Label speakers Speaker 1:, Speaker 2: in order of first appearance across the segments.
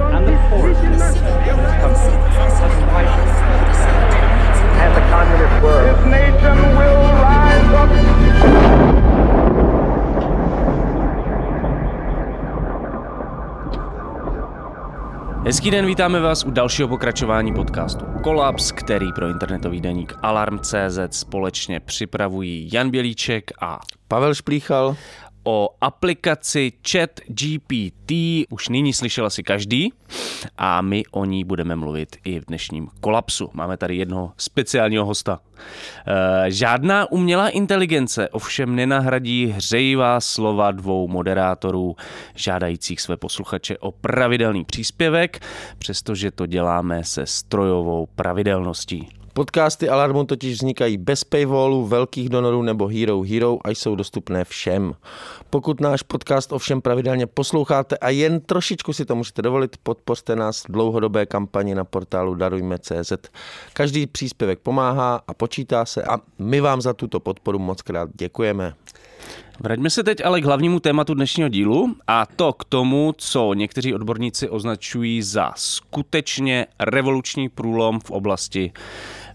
Speaker 1: and the poorest 10% of this country has widened.
Speaker 2: And the communist word. This nation will rise up.
Speaker 3: Hezký den, vítáme vás u dalšího pokračování podcastu Kolaps, který pro internetový deník Alarm.cz společně připravují Jan Bělíček a
Speaker 4: Pavel Šplíchal.
Speaker 3: O aplikaci ChatGPT už nyní slyšel asi každý a my o ní budeme mluvit i v dnešním kolapsu. Máme tady jednoho speciálního hosta. E, žádná umělá inteligence ovšem nenahradí hřejivá slova dvou moderátorů žádajících své posluchače o pravidelný příspěvek, přestože to děláme se strojovou pravidelností.
Speaker 4: Podcasty Alarmu totiž vznikají bez paywallu, velkých donorů nebo Hero Hero a jsou dostupné všem. Pokud náš podcast ovšem pravidelně posloucháte a jen trošičku si to můžete dovolit, podpořte nás v dlouhodobé kampani na portálu Darujme.cz. Každý příspěvek pomáhá a počítá se a my vám za tuto podporu moc krát děkujeme.
Speaker 3: Vraťme se teď ale k hlavnímu tématu dnešního dílu a to k tomu, co někteří odborníci označují za skutečně revoluční průlom v oblasti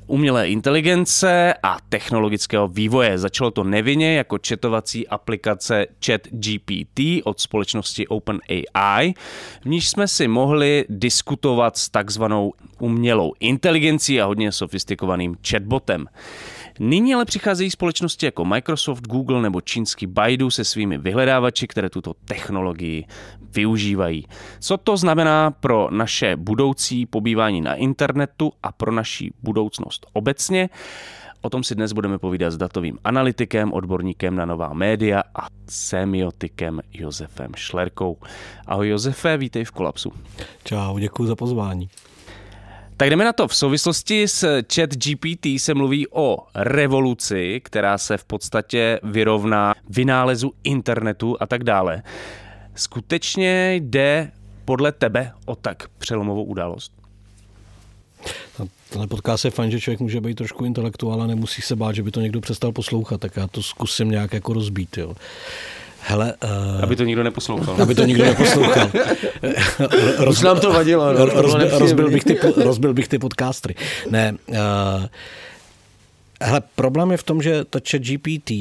Speaker 3: umělé inteligence a technologického vývoje. Začalo to nevinně jako četovací aplikace ChatGPT od společnosti OpenAI, v níž jsme si mohli diskutovat s takzvanou umělou inteligencí a hodně sofistikovaným chatbotem. Nyní ale přicházejí společnosti jako Microsoft, Google nebo čínský Baidu se svými vyhledávači, které tuto technologii využívají. Co to znamená pro naše budoucí pobývání na internetu a pro naší budoucnost obecně? O tom si dnes budeme povídat s datovým analytikem, odborníkem na nová média a semiotikem Josefem Šlerkou. Ahoj Josefe, vítej v Kolapsu.
Speaker 5: Čau, děkuji za pozvání.
Speaker 3: Tak jdeme na to. V souvislosti s chat GPT se mluví o revoluci, která se v podstatě vyrovná vynálezu internetu a tak dále. Skutečně jde podle tebe o tak přelomovou událost?
Speaker 5: Tenhle podcast je fajn, že člověk může být trošku intelektuál a nemusí se bát, že by to někdo přestal poslouchat, tak já to zkusím nějak jako rozbít. Jo. Hele, uh,
Speaker 3: Aby to nikdo neposlouchal.
Speaker 5: aby to nikdo neposlouchal.
Speaker 4: Už nám to vadilo. No, to bylo
Speaker 5: rozbil, rozbil, bych ty, rozbil bych ty podcastry. Ne, uh, Hele, problém je v tom, že ta chat GPT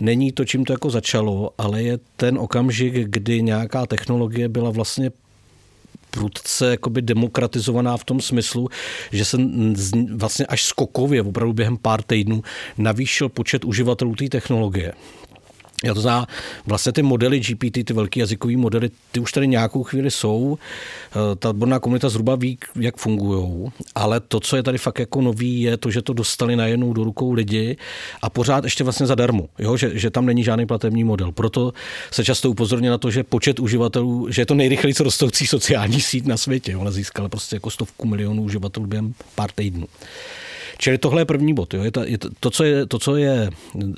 Speaker 5: není to, čím to jako začalo, ale je ten okamžik, kdy nějaká technologie byla vlastně prudce jakoby demokratizovaná v tom smyslu, že se vlastně až skokově, opravdu během pár týdnů, navýšil počet uživatelů té technologie. Já to znamená, vlastně ty modely GPT, ty velký jazykový modely, ty už tady nějakou chvíli jsou. Eh, Ta odborná komunita zhruba ví, jak fungují, ale to, co je tady fakt jako nový, je to, že to dostali najednou do rukou lidi a pořád ještě vlastně zadarmo, jo? Že, že tam není žádný platební model. Proto se často upozorně na to, že počet uživatelů, že je to nejrychleji rostoucí sociální síť na světě, ale získala prostě jako stovku milionů uživatelů během pár týdnů. Čili tohle je první bod. Jo. Je ta, je to, to, co je, to, co je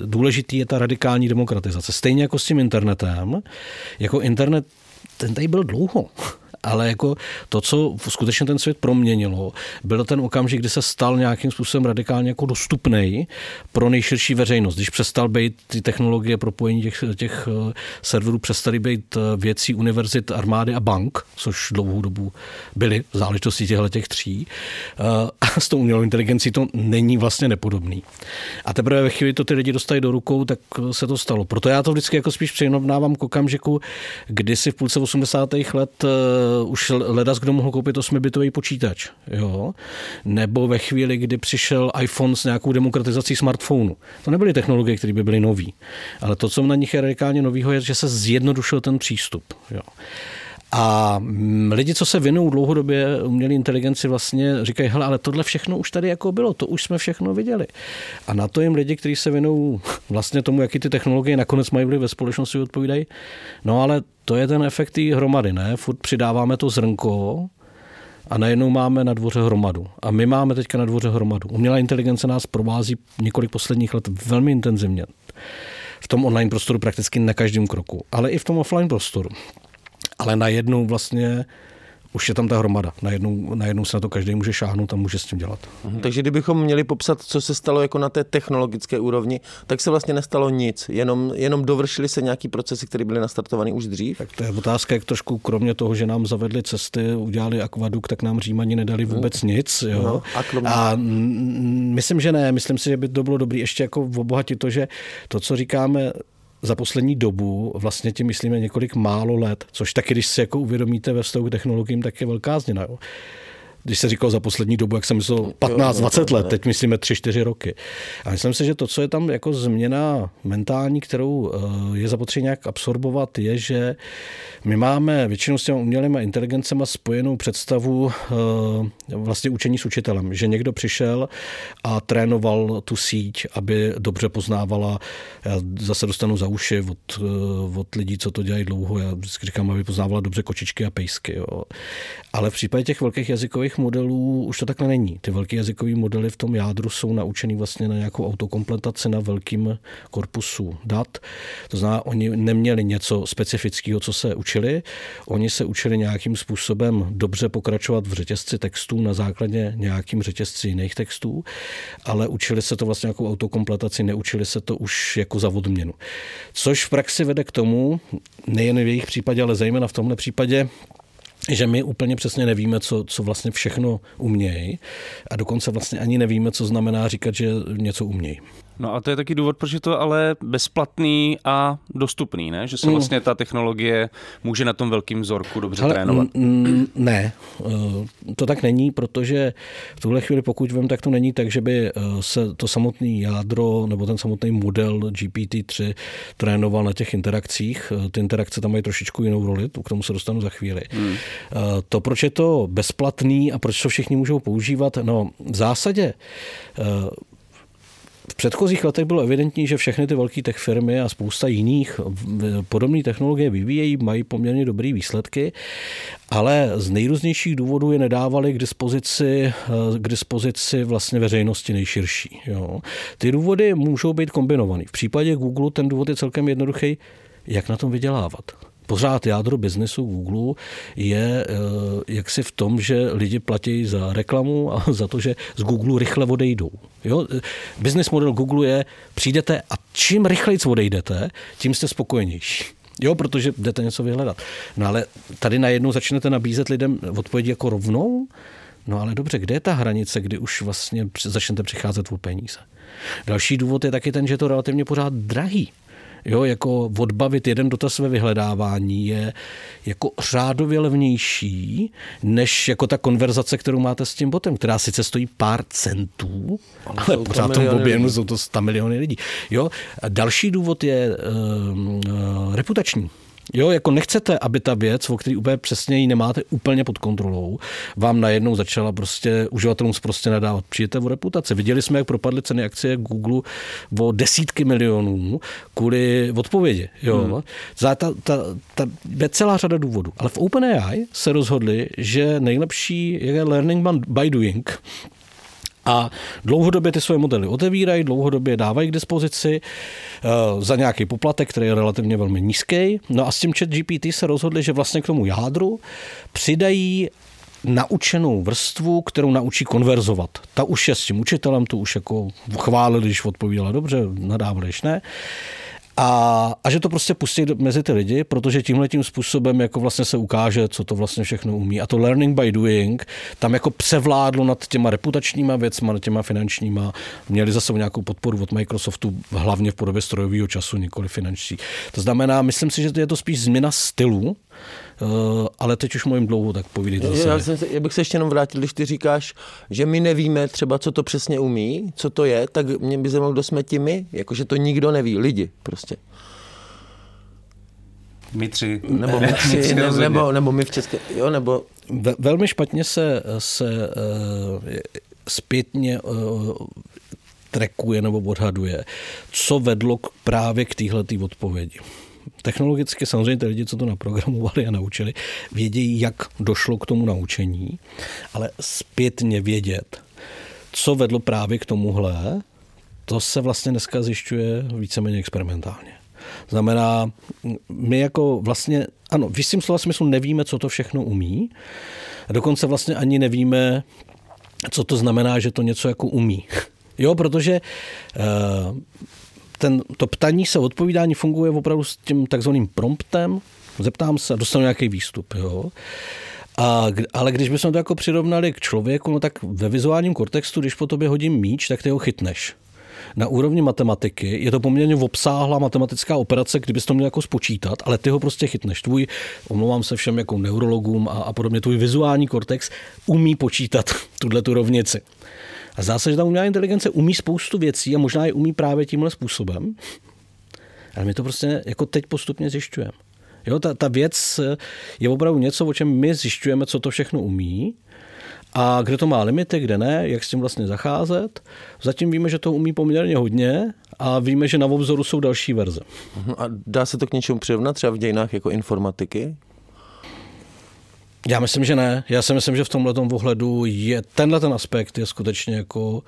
Speaker 5: důležité, je ta radikální demokratizace. Stejně jako s tím internetem. Jako internet, ten tady byl dlouho. Ale jako to, co skutečně ten svět proměnilo, byl ten okamžik, kdy se stal nějakým způsobem radikálně jako dostupný pro nejširší veřejnost. Když přestal být ty technologie propojení těch, těch eh, serverů, přestaly být eh, věcí univerzit, armády a bank, což dlouhou dobu byly v záležitosti těchto těch tří. Eh, A s tou umělou inteligencí to není vlastně nepodobný. A teprve ve chvíli to ty lidi dostali do rukou, tak se to stalo. Proto já to vždycky jako spíš přirovnávám k okamžiku, kdy si v půlce 80. let už ledas kdo mohl koupit 8-bitový počítač. Jo? Nebo ve chvíli, kdy přišel iPhone s nějakou demokratizací smartphonu. To nebyly technologie, které by byly nový. Ale to, co na nich je radikálně novýho, je, že se zjednodušil ten přístup. Jo? A mm, lidi, co se věnují dlouhodobě umělé inteligenci, vlastně říkají, hele, ale tohle všechno už tady jako bylo, to už jsme všechno viděli. A na to jim lidi, kteří se věnují vlastně tomu, jaký ty technologie nakonec mají vliv ve společnosti, odpovídají, no ale to je ten efekt té hromady, ne? Furt přidáváme to zrnko a najednou máme na dvoře hromadu. A my máme teďka na dvoře hromadu. Umělá inteligence nás provází několik posledních let velmi intenzivně. V tom online prostoru prakticky na každém kroku, ale i v tom offline prostoru. Ale najednou vlastně už je tam ta hromada. Najednou, najednou se na to každý může šáhnout a může s tím dělat.
Speaker 4: Mhm. Takže kdybychom měli popsat, co se stalo jako na té technologické úrovni, tak se vlastně nestalo nic. Jenom, jenom dovršily se nějaký procesy, které byly nastartovány už dřív.
Speaker 5: Tak to je otázka, jak trošku kromě toho, že nám zavedli cesty, udělali akvaduk, tak nám Římani nedali vůbec nic. Jo?
Speaker 4: No, a kromě-
Speaker 5: a myslím, že ne. Myslím si, že by to bylo dobré ještě jako obohatit to, že to, co říkáme za poslední dobu, vlastně tím myslíme několik málo let, což taky, když si jako uvědomíte ve vztahu k technologiím, tak je velká změna. Jo. Když se říkal za poslední dobu, jak jsem myslel 15-20 let, teď myslíme 3-4 roky. A myslím si, že to, co je tam jako změna mentální, kterou eh, je zapotřebí nějak absorbovat, je, že my máme většinou s těmi umělými inteligencema spojenou představu eh, vlastně učení s učitelem, že někdo přišel a trénoval tu síť, aby dobře poznávala, já zase dostanu za uši od, eh, od lidí, co to dělají dlouho, já vždycky říkám, aby poznávala dobře kočičky a pejsky. Jo. Ale v případě těch velkých jazykových modelů už to takhle není. Ty velké jazykové modely v tom jádru jsou naučený vlastně na nějakou autokompletaci na velkým korpusu dat. To znamená, oni neměli něco specifického, co se učili. Oni se učili nějakým způsobem dobře pokračovat v řetězci textů na základě nějakým řetězci jiných textů, ale učili se to vlastně nějakou autokompletaci, neučili se to už jako za odměnu. Což v praxi vede k tomu, nejen v jejich případě, ale zejména v tomhle případě, že my úplně přesně nevíme, co, co vlastně všechno umějí a dokonce vlastně ani nevíme, co znamená říkat, že něco umějí.
Speaker 3: No a to je taky důvod, proč je to ale bezplatný a dostupný, ne? Že se vlastně ta technologie může na tom velkým vzorku dobře
Speaker 5: Ale
Speaker 3: trénovat.
Speaker 5: mm, mm, ne, eh, to tak není, protože v tuhle chvíli, pokud vím, tak to není tak, že by eh, se to samotný jádro nebo ten samotný model GPT-3 trénoval na těch interakcích. Eh, Ty interakce tam mají trošičku jinou roli, k tomu se dostanu za chvíli. Hmm. To, proč je to bezplatný a proč to všichni můžou používat, no v zásadě v předchozích letech bylo evidentní, že všechny ty velké tech firmy a spousta jiných podobné technologie vyvíjejí, mají poměrně dobré výsledky, ale z nejrůznějších důvodů je nedávali k dispozici, eh, k dispozici vlastně veřejnosti nejširší. Jo. Ty důvody můžou být kombinovaný. V případě Google ten důvod je celkem jednoduchý, jak na tom vydělávat pořád jádro biznesu Google je eh, jaksi v tom, že lidi platí za reklamu a za to, že z Google rychle odejdou. Jo? Business model Google je, přijdete a čím rychleji odejdete, tím jste spokojenější. Jo, protože jdete něco vyhledat. No ale tady najednou začnete nabízet lidem odpovědi jako rovnou, No ale dobře, kde je ta hranice, kdy už vlastně začnete přicházet o peníze? Další důvod je taky ten, že je to relativně pořád drahý. Jo, jako odbavit jeden dotaz ve vyhledávání je jako řádově levnější, než jako ta konverzace, kterou máte s tím botem, která sice stojí pár centů, ale
Speaker 4: to
Speaker 5: pořád tom objemu jsou to 100 miliony lidí. Jo? A další důvod je um, uh, reputační. Jo, jako nechcete, aby ta věc, o který úplně přesně ji nemáte úplně pod kontrolou, vám najednou začala prostě uživatelům prostě nadávat. Přijete o reputaci. Viděli jsme, jak propadly ceny akcie Google o desítky milionů kvůli odpovědi. Jo. Hmm. Ta, ta, ta, ta, je celá řada důvodů. Ale v OpenAI se rozhodli, že nejlepší je learning by doing, a dlouhodobě ty své modely otevírají, dlouhodobě dávají k dispozici uh, za nějaký poplatek, který je relativně velmi nízký. No a s tím chat GPT se rozhodli, že vlastně k tomu jádru přidají naučenou vrstvu, kterou naučí konverzovat. Ta už je s tím učitelem, tu už jako chválili, když odpovídala dobře, nadávali, když ne. A, a že to prostě pustí mezi ty lidi, protože tímhle tím způsobem jako vlastně se ukáže, co to vlastně všechno umí. A to learning by doing tam jako převládlo nad těma reputačníma věcma, nad těma finančníma. Měli zase nějakou podporu od Microsoftu, hlavně v podobě strojového času, nikoli finanční. To znamená, myslím si, že je to spíš změna stylu, ale teď už mluvím dlouho, tak povídejte zase.
Speaker 4: Já, jsem se, já bych se ještě jenom vrátil, když ty říkáš, že my nevíme třeba, co to přesně umí, co to je, tak mě by zajímalo, kdo jsme ti my, jakože to nikdo neví, lidi prostě.
Speaker 3: My tři.
Speaker 4: Nebo my tři,
Speaker 3: tři
Speaker 4: ne, nebo, nebo my v České, jo, nebo
Speaker 5: Ve, velmi špatně se, se uh, zpětně uh, trekuje nebo odhaduje, co vedlo k, právě k téhle odpovědi. Technologicky samozřejmě ty lidi, co to naprogramovali a naučili, vědějí, jak došlo k tomu naučení, ale zpětně vědět, co vedlo právě k tomuhle, to se vlastně dneska zjišťuje víceméně experimentálně. Znamená, my jako vlastně, ano, v jistým slova smyslu nevíme, co to všechno umí. A dokonce vlastně ani nevíme, co to znamená, že to něco jako umí. Jo, protože uh, ten, to ptaní se, odpovídání funguje opravdu s tím takzvaným promptem, zeptám se dostanu nějaký výstup. Jo. A, ale když bychom to jako přirovnali k člověku, no tak ve vizuálním kortextu, když po tobě hodím míč, tak ty ho chytneš na úrovni matematiky je to poměrně obsáhlá matematická operace, kdybys to měl jako spočítat, ale ty ho prostě chytneš. Tvůj, omlouvám se všem jako neurologům a, a podobně, tvůj vizuální kortex umí počítat tuhle tu rovnici. A zdá se, že ta umělá inteligence umí spoustu věcí a možná je umí právě tímhle způsobem. Ale my to prostě jako teď postupně zjišťujeme. Jo, ta, ta věc je opravdu něco, o čem my zjišťujeme, co to všechno umí a kde to má limity, kde ne, jak s tím vlastně zacházet. Zatím víme, že to umí poměrně hodně a víme, že na obzoru jsou další verze.
Speaker 4: Mhm, a dá se to k něčemu přirovnat třeba v dějinách jako informatiky?
Speaker 5: Já myslím, že ne. Já si myslím, že v tomhle ohledu je tenhle ten aspekt je skutečně jako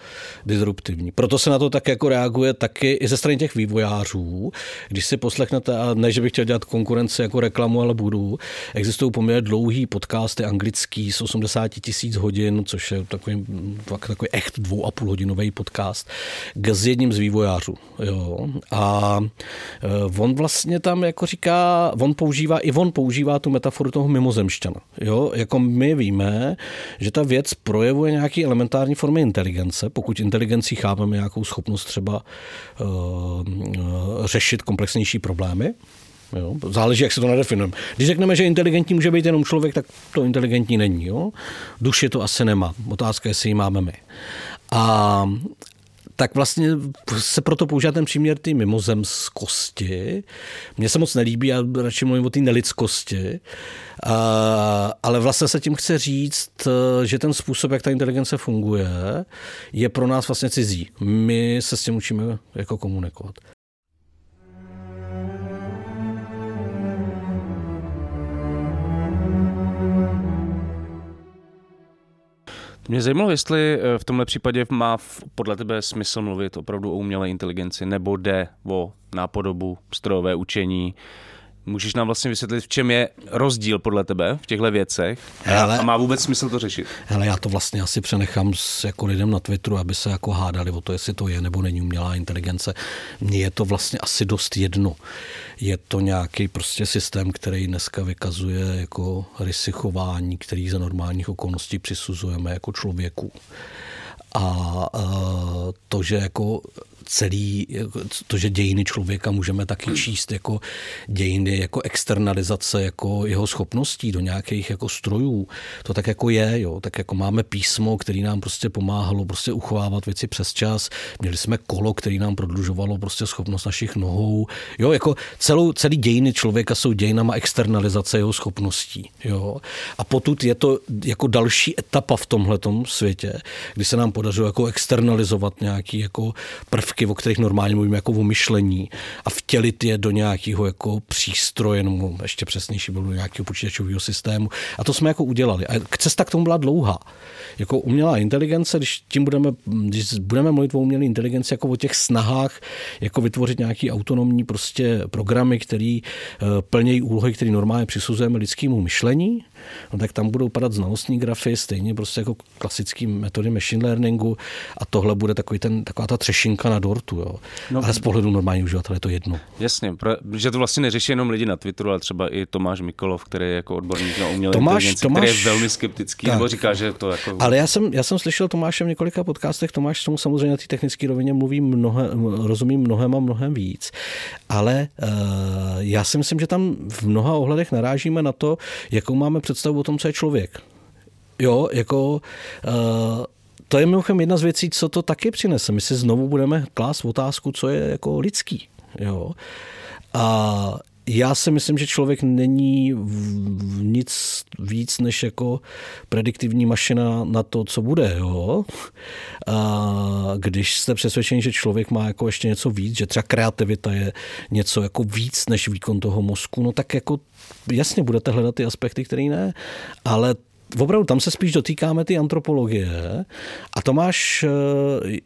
Speaker 5: disruptivní. Proto se na to tak jako reaguje taky i ze strany těch vývojářů. Když si poslechnete, a ne, že bych chtěl dělat konkurenci jako reklamu, ale budu, existují poměrně dlouhý podcasty anglický z 80 tisíc hodin, což je takový, takový echt dvou a půl hodinový podcast s jedním z vývojářů. Jo. A e, on vlastně tam jako říká, on používá, i on používá tu metaforu toho mimozemšťana. Jo, jako my víme, že ta věc projevuje nějaký elementární formy inteligence, pokud inteligencí chápeme nějakou schopnost třeba uh, uh, řešit komplexnější problémy, Jo? Záleží, jak se to nadefinujeme. Když řekneme, že inteligentní může být jenom člověk, tak to inteligentní není. Jo? Duši to asi nemá. Otázka je, jestli ji máme my. A tak vlastně se proto používá ten příměr ty mimozemskosti. Mně se moc nelíbí, já radši mluvím o té nelidskosti, ale vlastně se tím chce říct, že ten způsob, jak ta inteligence funguje, je pro nás vlastně cizí. My se s tím učíme jako komunikovat.
Speaker 3: Mě zajímalo, jestli eh, v tomhle případě má podle tebe smysl mluvit opravdu o umělé inteligenci, nebo jde o nápodobu, strojové učení, Můžeš nám vlastně vysvětlit, v čem je rozdíl podle tebe v těchto věcech hele, a má vůbec smysl to řešit?
Speaker 5: Hele, já to vlastně asi přenechám s jako lidem na Twitteru, aby se jako hádali o to, jestli to je nebo není umělá inteligence. Mně je to vlastně asi dost jedno. Je to nějaký prostě systém, který dneska vykazuje jako rysy chování, který za normálních okolností přisuzujeme jako člověku. A to, že jako celý, to, že dějiny člověka můžeme taky číst jako dějiny, jako externalizace jako jeho schopností do nějakých jako strojů. To tak jako je, jo. Tak jako máme písmo, který nám prostě pomáhalo prostě uchovávat věci přes čas. Měli jsme kolo, který nám prodlužovalo prostě schopnost našich nohou. Jo, jako celou, celý dějiny člověka jsou dějinama externalizace jeho schopností. Jo. A potud je to jako další etapa v tomhle světě, kdy se nám podařilo jako externalizovat nějaký jako prvky prvky, o kterých normálně mluvíme jako o myšlení a vtělit je do nějakého jako přístroje, nebo ještě přesnější bylo do nějakého počítačového systému. A to jsme jako udělali. A cesta k tomu byla dlouhá. Jako umělá inteligence, když tím budeme, když budeme mluvit o umělé inteligenci jako o těch snahách, jako vytvořit nějaký autonomní prostě programy, které eh, plnějí úlohy, které normálně přisuzujeme lidskému myšlení, no tak tam budou padat znalostní grafy, stejně prostě jako klasický metody machine learningu a tohle bude takový ten, taková ta třešinka na dortu. Jo. No, ale z pohledu normální uživatele je to jedno.
Speaker 3: Jasně, že to vlastně neřeší jenom lidi na Twitteru, ale třeba i Tomáš Mikolov, který je jako odborník na umělé
Speaker 5: Tomáš,
Speaker 3: inteligenci,
Speaker 5: Tomáš,
Speaker 3: který je velmi skeptický, tak. nebo říká, že to jako...
Speaker 5: Ale já jsem, já jsem slyšel Tomáše v několika podcastech, Tomáš tomu samozřejmě na té technické rovině mluví mnohe, rozumí mnohem a mnohem víc, ale uh, já si myslím, že tam v mnoha ohledech narážíme na to, jakou máme představu o tom, co je člověk. Jo, jako uh, to je mimochodem jedna z věcí, co to taky přinese. My si znovu budeme klást otázku, co je jako lidský. Jo. A já si myslím, že člověk není v- nic víc než jako prediktivní mašina na to, co bude. Jo? A když jste přesvědčeni, že člověk má jako ještě něco víc, že třeba kreativita je něco jako víc než výkon toho mozku, no tak jako jasně budete hledat ty aspekty, které ne, ale opravdu tam se spíš dotýkáme ty antropologie a Tomáš, eh,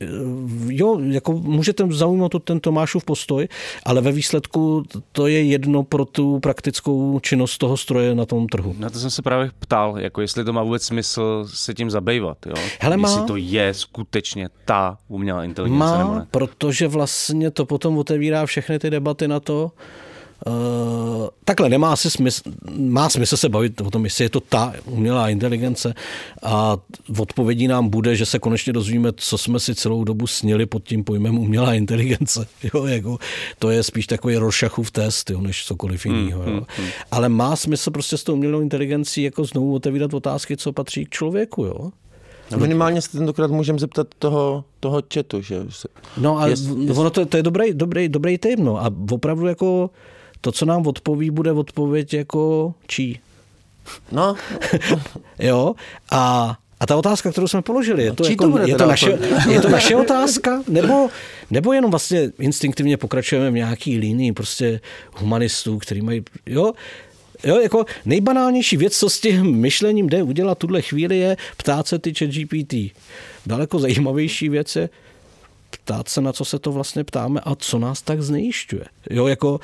Speaker 5: jo, jako můžete zaujmout ten Tomášův postoj, ale ve výsledku to je jedno pro tu praktickou činnost toho stroje na tom trhu.
Speaker 3: Na to jsem se právě ptal, jako jestli to má vůbec smysl se tím zabývat, jo?
Speaker 5: Hele, má.
Speaker 3: Jestli to je skutečně ta umělá inteligence nebo
Speaker 5: Má,
Speaker 3: ne.
Speaker 5: protože vlastně to potom otevírá všechny ty debaty na to, Uh, takhle nemá asi smysl, má smysl se bavit o tom, jestli je to ta umělá inteligence a v odpovědí nám bude, že se konečně dozvíme, co jsme si celou dobu snili pod tím pojmem umělá inteligence. Jo, jako, to je spíš takový Rorschachův test, jo, než cokoliv jiného. Jo. Ale má smysl prostě s tou umělou inteligencí jako znovu otevírat otázky, co patří k člověku. Jo.
Speaker 4: A minimálně se tentokrát můžeme zeptat toho, toho chatu, že se,
Speaker 5: No a
Speaker 4: Jest-
Speaker 5: jest, ono to, to je dobrý, dobrý, dobrý tým, no. A opravdu jako to, co nám odpoví, bude odpověď jako čí.
Speaker 4: no,
Speaker 5: Jo? A, a ta otázka, kterou jsme položili, je to,
Speaker 4: čí
Speaker 5: jako,
Speaker 4: to
Speaker 5: je, to naše, je to naše otázka? Nebo, nebo jenom vlastně instinktivně pokračujeme v nějaký línii prostě humanistů, který mají, jo, Jo, jako nejbanálnější věc, co s tím myšlením jde udělat tuhle chvíli, je ptát se ty chat GPT. Daleko zajímavější věc je ptát se, na co se to vlastně ptáme a co nás tak znejišťuje. Jo, jako,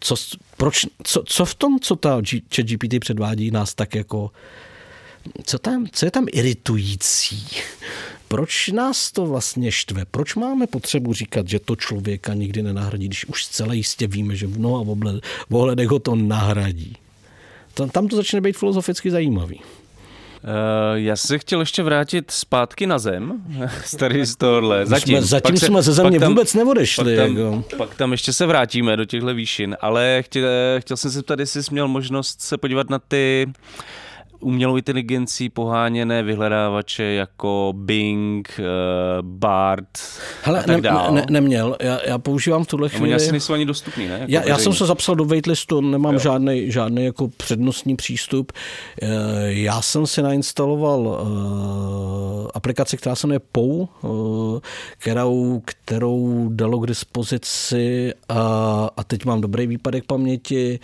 Speaker 5: co, proč, co, co v tom, co ta chat GPT předvádí, nás tak jako co, tam, co je tam iritující? Proč nás to vlastně štve? Proč máme potřebu říkat, že to člověka nikdy nenahradí, když už zcela jistě víme, že v mnoha ohledech ho to nahradí? Tam, tam to začne být filozoficky zajímavý.
Speaker 3: Uh, já se chtěl ještě vrátit zpátky na zem, tady z tohohle. Zatím,
Speaker 5: jsme- zatím
Speaker 3: Pak
Speaker 5: jsme ze země
Speaker 3: pak
Speaker 5: vůbec neodešli,
Speaker 3: Pak tam,
Speaker 5: jako.
Speaker 3: pak tam ještě se vrátíme do těchto výšin, ale chtěl, chtěl jsem se ptat, jestli jsi měl možnost se podívat na ty umělou inteligencí poháněné vyhledávače jako Bing, uh, Bard
Speaker 5: Hele,
Speaker 3: a tak
Speaker 5: ne,
Speaker 3: dál.
Speaker 5: ne, neměl. Já, já používám v tuhle
Speaker 3: A Oni
Speaker 5: chvíli...
Speaker 3: asi nejsou ani dostupný, ne? Jako
Speaker 5: Já, já jsem se zapsal do waitlistu, nemám žádný, žádný jako přednostní přístup. Eh, Já jsem si nainstaloval uh, aplikaci, která se jmenuje POU, uh, kterou, kterou dalo k dispozici a, a teď mám dobrý výpadek paměti,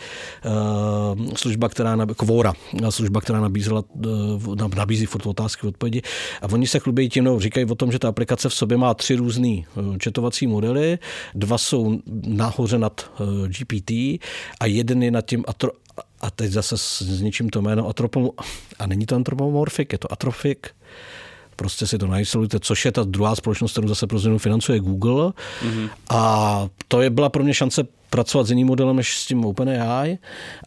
Speaker 5: služba, která nab, Kvora, služba, která nabízela, uh, nabízí furt otázky, odpovědi a oni se chlubí tím, no, říkají o tom, že ta aplikace v sobě má tři různé četovací modely, dva jsou nahoře nad eh, GPT a jeden je nad tím atro, a teď zase s- zničím to jméno atropom, a není to antropomorfik, je to atrofik, prostě si to nainstalujte, což je ta druhá společnost, kterou zase pro změnu financuje Google. Mm-hmm. A to je byla pro mě šance pracovat s jiným modelem než s tím OpenAI.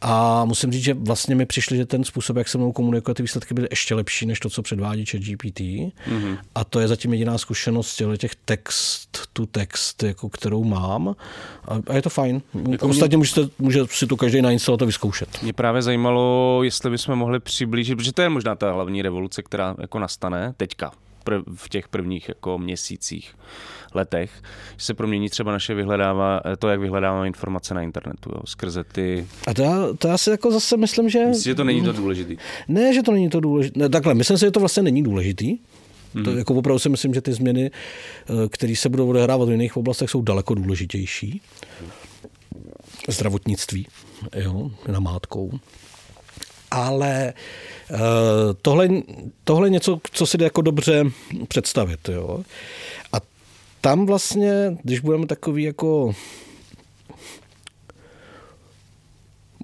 Speaker 5: A musím říct, že vlastně mi přišli, že ten způsob, jak se mnou komunikuje, ty výsledky byly ještě lepší, než to, co předvádí ChatGPT. Mm-hmm. A to je zatím jediná zkušenost těch text tu text, jako kterou mám. A, a je to fajn. Jako Ostatně můžete, může si to každý nainstalovat a vyzkoušet.
Speaker 3: Mě právě zajímalo, jestli bychom mohli přiblížit, protože to je možná ta hlavní revoluce, která jako nastane teďka prv, v těch prvních jako měsících, letech, že se promění třeba naše vyhledává, to, jak vyhledáváme informace na internetu, jo, skrze ty...
Speaker 5: A to já, to já si jako zase myslím, že...
Speaker 3: Myslím, že to není to důležitý.
Speaker 5: Ne, že to není to důležité. Ne, takhle, myslím si, že to vlastně není důležitý. To jako opravdu si myslím, že ty změny, eh, které se budou odehrávat v jiných oblastech, jsou daleko důležitější. Zdravotnictví, jo, namátkou. Ale eh, tohle, tohle je něco, co si jde jako dobře představit. Jo. A tam vlastně, když budeme takový jako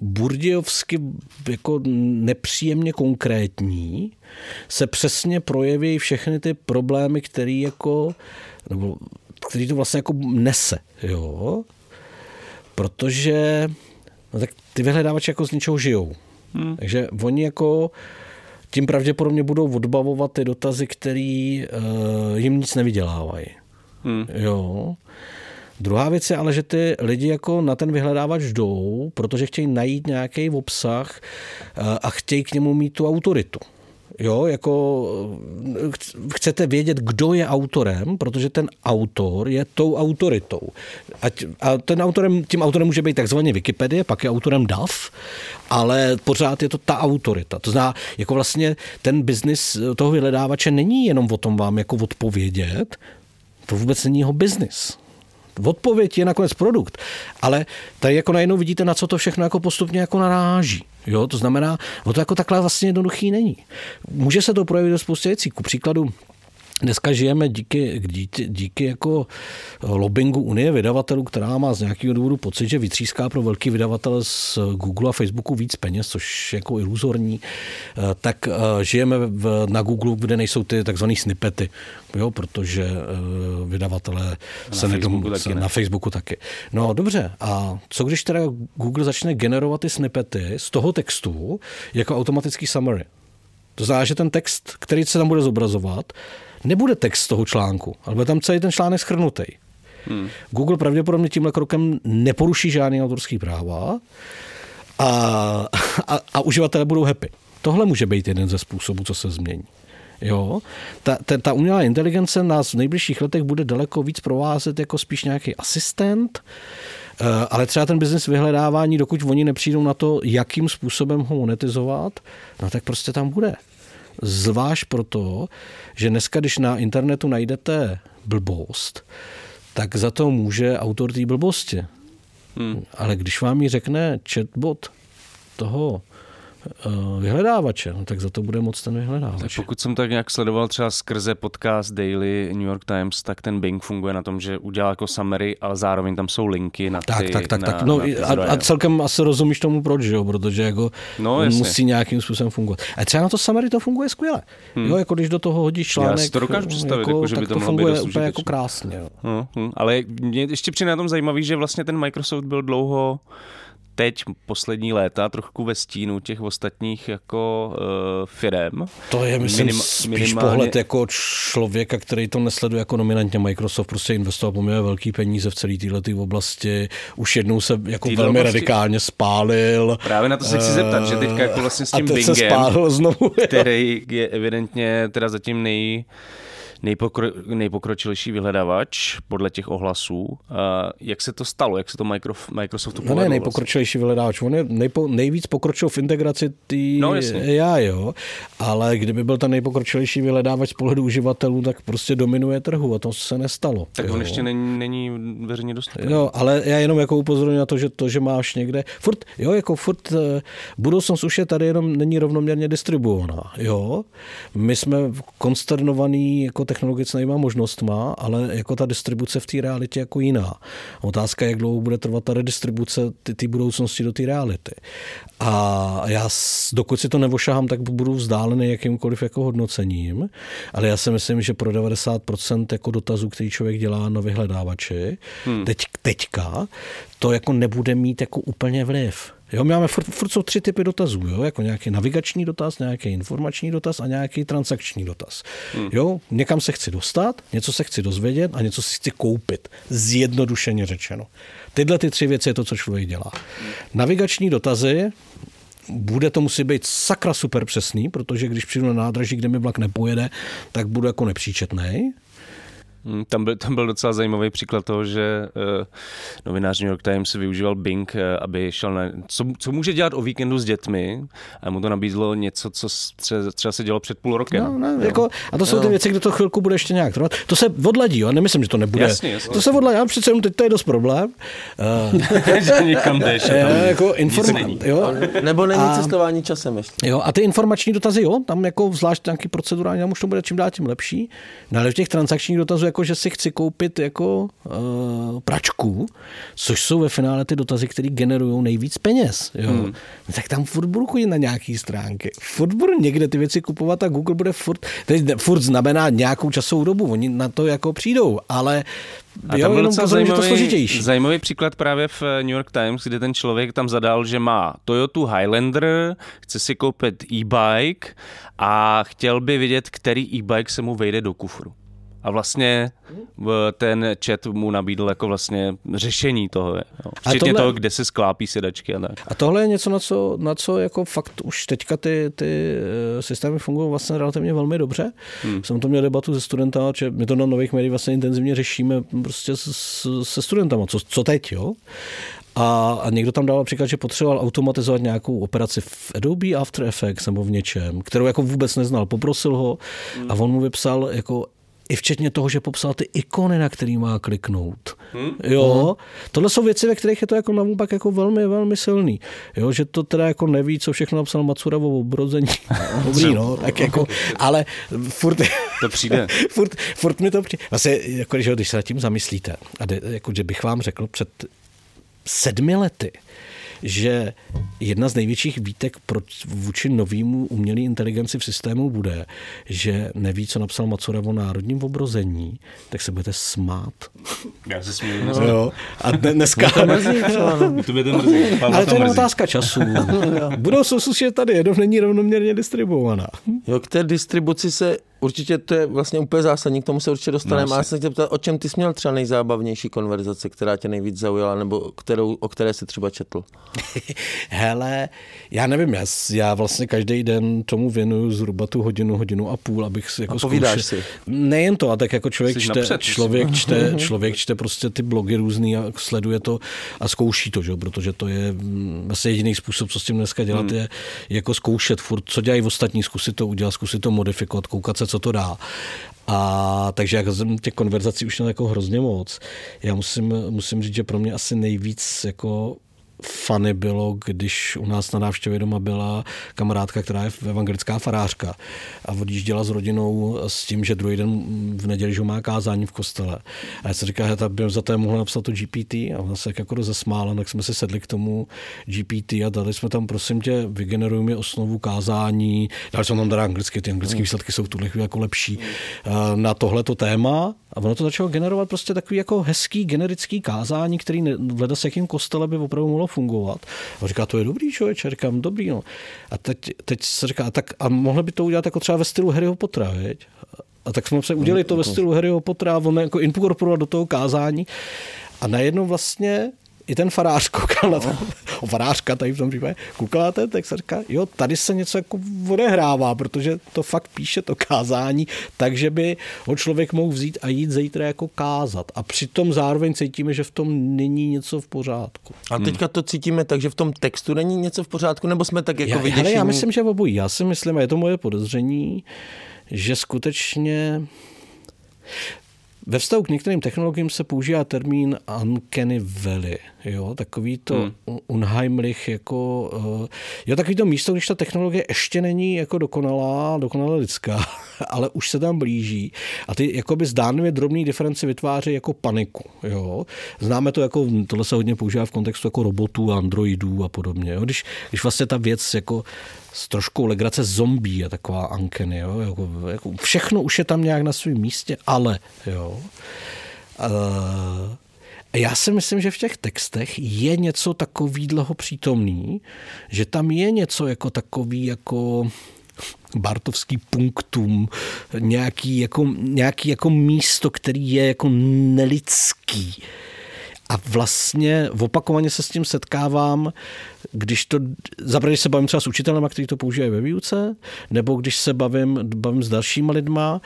Speaker 5: burdějovsky jako nepříjemně konkrétní, se přesně projeví všechny ty problémy, který jako, nebo který to vlastně jako nese, jo. Protože no tak ty vyhledávače jako z něčeho žijou. Hmm. Takže oni jako tím pravděpodobně budou odbavovat ty dotazy, který uh, jim nic nevydělávají. Hmm. Jo. Druhá věc je ale, že ty lidi jako na ten vyhledávač jdou, protože chtějí najít nějaký obsah eh, a chtějí k němu mít tu autoritu. Jo, jako ch- chcete vědět, kdo je autorem, protože ten autor je tou autoritou. A ten autorem, tím autorem může být takzvaně Wikipedie, pak je autorem DAF, ale pořád je to ta autorita. To znamená, jako vlastně ten biznis toho vyhledávače není jenom o tom vám jako odpovědět, to vůbec není jeho biznis. Odpověď je nakonec produkt, ale tady jako najednou vidíte, na co to všechno jako postupně jako naráží. Jo, to znamená, no to jako takhle vlastně jednoduchý není. Může se to projevit do spoustě věcí. Ku příkladu, Dneska žijeme díky, díky, díky jako lobbingu Unie vydavatelů, která má z nějakého důvodu pocit, že vytříská pro velký vydavatele z Google a Facebooku víc peněz, což je jako iluzorní, tak žijeme v, na Google, kde nejsou ty takzvané snippety, jo, protože vydavatelé na se nedom, taky, ne? na Facebooku taky. No dobře, a co když teda Google začne generovat ty snippety z toho textu jako automatický summary? To znamená, že ten text, který se tam bude zobrazovat, nebude text z toho článku, ale bude tam celý ten článek schrnutý. Hmm. Google pravděpodobně tímhle krokem neporuší žádný autorský práva a, a, a uživatelé budou happy. Tohle může být jeden ze způsobů, co se změní. Jo? Ta, ta, ta umělá inteligence nás v nejbližších letech bude daleko víc provázet jako spíš nějaký asistent, eh, ale třeba ten biznis vyhledávání, dokud oni nepřijdou na to, jakým způsobem ho monetizovat, no tak prostě tam bude. Zvlášť proto, že dneska, když na internetu najdete blbost, tak za to může autor té blbosti. Hmm. Ale když vám ji řekne chatbot toho vyhledávače, no tak za to bude moc ten vyhledávač. Tak
Speaker 3: pokud jsem tak nějak sledoval třeba skrze podcast Daily New York Times, tak ten Bing funguje na tom, že udělá jako summary, ale zároveň tam jsou linky na ty,
Speaker 5: Tak, tak, tak.
Speaker 3: Na,
Speaker 5: tak. No,
Speaker 3: na ty
Speaker 5: a, a, celkem asi rozumíš tomu proč, jo? protože jako
Speaker 3: no,
Speaker 5: musí nějakým způsobem fungovat. A třeba na to summary to funguje skvěle. Hmm. Jo, jako když do toho hodíš článek,
Speaker 3: Já si to dokážu představit, jako, jako, že by to,
Speaker 5: to funguje úplně jako krásně. Jo.
Speaker 3: No, hm, ale mě ještě přijde na tom zajímavý, že vlastně ten Microsoft byl dlouho teď poslední léta trochu ve stínu těch ostatních jako uh, firem.
Speaker 5: To je, myslím, Minim, spíš minimálně... pohled jako člověka, který to nesleduje jako nominantně. Microsoft prostě investoval poměrně velký peníze v celé této oblasti. Už jednou se jako velmi oblasti... radikálně spálil.
Speaker 3: Právě na to se chci uh, zeptat, že teďka jako vlastně s tím
Speaker 5: Bingem,
Speaker 3: se
Speaker 5: spálil znovu,
Speaker 3: který je evidentně teda zatím nej nejpokro, nejpokročilejší vyhledávač podle těch ohlasů. Uh, jak se to stalo? Jak se to Microsoftu povedlo?
Speaker 5: No ne, nejpokročilejší vlastně? vyhledávač. On je nejpo, nejvíc pokročil v integraci tý no, já, jo. Ale kdyby byl ten nejpokročilejší vyhledávač z pohledu uživatelů, tak prostě dominuje trhu a to se nestalo.
Speaker 3: Tak
Speaker 5: jo.
Speaker 3: on ještě není, není veřejně dostupný.
Speaker 5: Jo, ale já jenom jako upozorňuji na to, že to, že máš někde, furt, jo, jako furt, eh, budoucnost už je tady jenom není rovnoměrně distribuovaná, jo. My jsme konsternovaný jako technologickou možnostma, ale jako ta distribuce v té realitě jako jiná. Otázka je, jak dlouho bude trvat ta redistribuce té budoucnosti do té reality. A já, dokud si to nevošahám, tak budu vzdálený jakýmkoliv jako hodnocením, ale já si myslím, že pro 90% jako dotazů, který člověk dělá na vyhledávači, hmm. teď, teďka, to jako nebude mít jako úplně vliv. Jo, my máme furt, furt jsou tři typy dotazů, jo, jako nějaký navigační dotaz, nějaký informační dotaz a nějaký transakční dotaz. Hmm. Jo, někam se chci dostat, něco se chci dozvědět a něco si chci koupit, zjednodušeně řečeno. Tyhle ty tři věci je to, co člověk dělá. Navigační dotazy, bude to musí být sakra super přesný, protože když přijdu na nádraží, kde mi vlak nepojede, tak budu jako nepříčetný.
Speaker 3: Hmm, tam byl, tam byl docela zajímavý příklad toho, že uh, novinář New York Times využíval Bing, uh, aby šel na... Co, co může dělat o víkendu s dětmi? A mu to nabídlo něco, co třeba, třeba se dělo před půl rokem.
Speaker 5: No, no, jako, a to jsou no. ty věci, kde to chvilku bude ještě nějak trvat. To se odladí, jo? nemyslím, že to nebude.
Speaker 3: Jasně, jasně.
Speaker 5: To se odladí, já přece jenom teď to je dost problém.
Speaker 3: Uh, někam jdeš.
Speaker 5: Tam jako informa- jo?
Speaker 4: Nebo není a, cestování časem ještě.
Speaker 5: Jo, a ty informační dotazy, jo, tam jako zvlášť nějaký procedurální, tam už to bude čím dál tím lepší. No, ale v těch transakčních dotazů jako, že si chci koupit jako uh, pračku, což jsou ve finále ty dotazy, které generují nejvíc peněz. Jo. Hmm. Tak tam furt budu chodit na nějaký stránky. Furt budu někde ty věci kupovat a Google bude furt, teď furt znamená nějakou časovou dobu, oni na to jako přijdou, ale a jo, tam byl docela zajímavý, to složitější.
Speaker 3: zajímavý příklad právě v New York Times, kde ten člověk tam zadal, že má Toyota Highlander, chce si koupit e-bike a chtěl by vidět, který e-bike se mu vejde do kufru. A vlastně ten chat mu nabídl jako vlastně řešení toho. Jo. Včetně
Speaker 5: tohle-
Speaker 3: toho, kde se sklápí sedačky a tak.
Speaker 5: A tohle je něco, na co, na co jako fakt už teďka ty, ty eh, systémy fungují vlastně relativně velmi dobře. Hmm. Jsem to měl debatu se studentama, že my to na nových médiích vlastně intenzivně řešíme prostě se studentama, co, co teď, jo? A, a někdo tam dal například, že potřeboval automatizovat nějakou operaci v Adobe After Effects nebo v něčem, kterou jako vůbec neznal. Poprosil ho a on mu vypsal jako i včetně toho, že popsal ty ikony, na který má kliknout. Hmm? Jo, tohle jsou věci, ve kterých je to jako naopak jako velmi, velmi silný. Jo, že to teda jako neví, co všechno napsal Matsura o obrození. Dobrý, no, tak jako, ale furt,
Speaker 3: To přijde.
Speaker 5: furt, furt mi to přijde. Vlastně, jako, že, když se nad tím zamyslíte, a de, jako, že bych vám řekl před sedmi lety, že jedna z největších výtek pro, vůči novýmu umělé inteligenci v systému bude, že neví, co napsal Matsura o národním obrození, tak se budete smát.
Speaker 3: Já se směju.
Speaker 5: No. Jo. A dne, dneska...
Speaker 3: To by to mrzí. Pavla
Speaker 5: Ale to je
Speaker 3: mrzí.
Speaker 5: otázka času. Budoucnost je tady, jenom není rovnoměrně distribuovaná.
Speaker 4: Jo, k té distribuci se určitě to je vlastně úplně zásadní, k tomu se určitě dostaneme.
Speaker 3: No,
Speaker 4: No, já se tě ptal, o čem ty jsi měl třeba nejzábavnější konverzace, která tě nejvíc zaujala, nebo kterou, o které jsi třeba četl?
Speaker 5: Hele, já nevím, já, já vlastně každý den tomu věnuju zhruba tu hodinu, hodinu a půl, abych si jako
Speaker 4: A povídáš
Speaker 5: zkoušel-
Speaker 4: si?
Speaker 5: Nejen to, a tak jako člověk
Speaker 3: Jsi
Speaker 5: čte,
Speaker 3: napřed,
Speaker 5: člověk čte, člověk čte prostě ty blogy různý a sleduje to a zkouší to, že? jo, protože to je mm, vlastně jediný způsob, co s tím dneska dělat,
Speaker 3: Hmm.
Speaker 5: je jako zkoušet furt, co dělají ostatní, zkusit to udělat, zkusit to modifikovat, koukat se, co to dá. A takže jak jsem těch konverzací už měl jako hrozně moc. Já musím, musím říct, že pro mě asi nejvíc jako fany bylo, když u nás na návštěvě doma byla kamarádka, která je evangelická farářka a odjížděla s rodinou s tím, že druhý den v neděli, že má kázání v kostele. A já jsem říkal, že ta by za to mohla napsat to GPT a ona se jako rozesmála, tak jsme se sedli k tomu GPT a dali jsme tam, prosím tě, vygeneruj mi osnovu kázání, dali jsme tam teda anglicky, ty anglické výsledky jsou v tuhle chvíli jako lepší, eh, na tohleto téma a ono to začalo generovat prostě takový jako hezký generický kázání, který ne- v leda s jakým kostele by opravdu mohlo fungovat. A říká, to je dobrý člověče, říkám, dobrý, no. A teď, teď se říká, tak a mohli by to udělat jako třeba ve stylu Harryho Pottera, viď? A tak jsme se udělali to ve stylu Harryho Pottera, on jako inkorporovat do toho kázání. A najednou vlastně i ten farář koukal na to, o farářka tady v tom případě, koukal na ten text a říká, jo, tady se něco jako odehrává, protože to fakt píše to kázání, takže by ho člověk mohl vzít a jít zítra jako kázat. A přitom zároveň cítíme, že v tom není něco v pořádku.
Speaker 4: A teďka to cítíme tak, že v tom textu není něco v pořádku, nebo jsme tak jako
Speaker 5: Já,
Speaker 4: vyděšení?
Speaker 5: hele, já myslím, že obojí. Já si myslím, a je to moje podezření, že skutečně ve vztahu k některým technologiím se používá termín uncanny valley, jo, takový to hmm. unheimlich, jako, uh, jo, takový to místo, když ta technologie ještě není jako dokonalá, dokonale lidská, ale už se tam blíží a ty jakoby zdánlivě drobný diferenci vytváří jako paniku, jo. Známe to jako, tohle se hodně používá v kontextu jako robotů, androidů a podobně, jo. Když, když vlastně ta věc jako s troškou legrace zombie a taková ankeny, jo? Jako, jako všechno už je tam nějak na svém místě, ale, jo. Uh, já si myslím, že v těch textech je něco takového přítomný, že tam je něco jako takový jako bartovský punktum, nějaký jako, nějaký jako místo, který je jako nelidský. A vlastně opakovaně se s tím setkávám, když to, zaprvé, se bavím třeba s učitelem, který to používají ve výuce, nebo když se bavím, bavím s dalšíma lidma,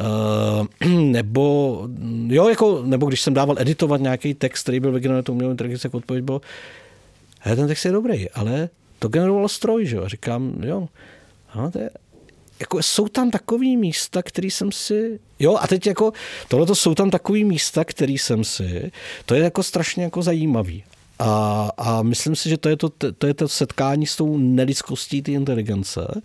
Speaker 5: Uh, nebo, jo, jako, nebo když jsem dával editovat nějaký text, který byl vygenerovaný tou umělou inteligenci, jako odpověď bylo, ten text je dobrý, ale to generoval stroj, že jo? A říkám, jo, ano, to je, jako jsou tam takový místa, který jsem si, jo, a teď jako, tohle to jsou tam takový místa, který jsem si, to je jako strašně jako zajímavý. A, a myslím si, že to je to, to je to setkání s tou nelidskostí té inteligence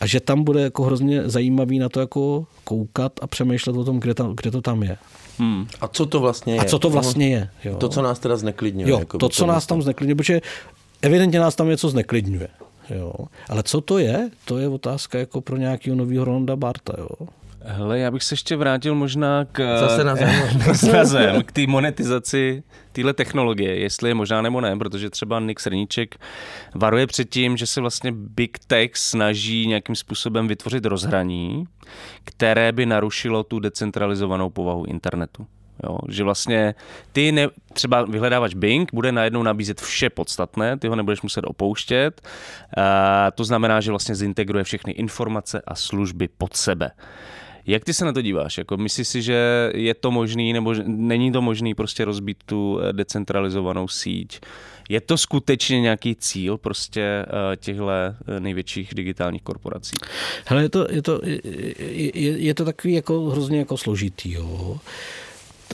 Speaker 5: a že tam bude jako hrozně zajímavý na to jako koukat a přemýšlet o tom, kde, tam, kde to tam je.
Speaker 3: Hmm.
Speaker 4: A co to vlastně je?
Speaker 5: A co to vlastně je. Jo.
Speaker 4: To, co nás teda zneklidňuje.
Speaker 5: Jo,
Speaker 4: jako
Speaker 5: to, co nás tam zneklidňuje, protože evidentně nás tam něco zneklidňuje. Jo. Ale co to je, to je otázka jako pro nějakého nového Rolanda Barta. Jo.
Speaker 3: Hele, já bych se ještě vrátil možná k...
Speaker 4: Zase na zem.
Speaker 3: na zem, k té monetizaci téhle technologie, jestli je možná nebo ne, protože třeba Nick Srníček varuje před tím, že se vlastně Big Tech snaží nějakým způsobem vytvořit rozhraní, které by narušilo tu decentralizovanou povahu internetu. Jo, že vlastně ty ne, třeba vyhledávač Bing bude najednou nabízet vše podstatné, ty ho nebudeš muset opouštět. A to znamená, že vlastně zintegruje všechny informace a služby pod sebe. Jak ty se na to díváš? Jako myslíš si, že je to možný, nebo není to možný prostě rozbít tu eh, decentralizovanou síť? Je to skutečně nějaký cíl prostě eh, těchto eh, největších digitálních korporací?
Speaker 5: Hele, je to, je to, je, je to takový jako hrozně jako složitý, jo.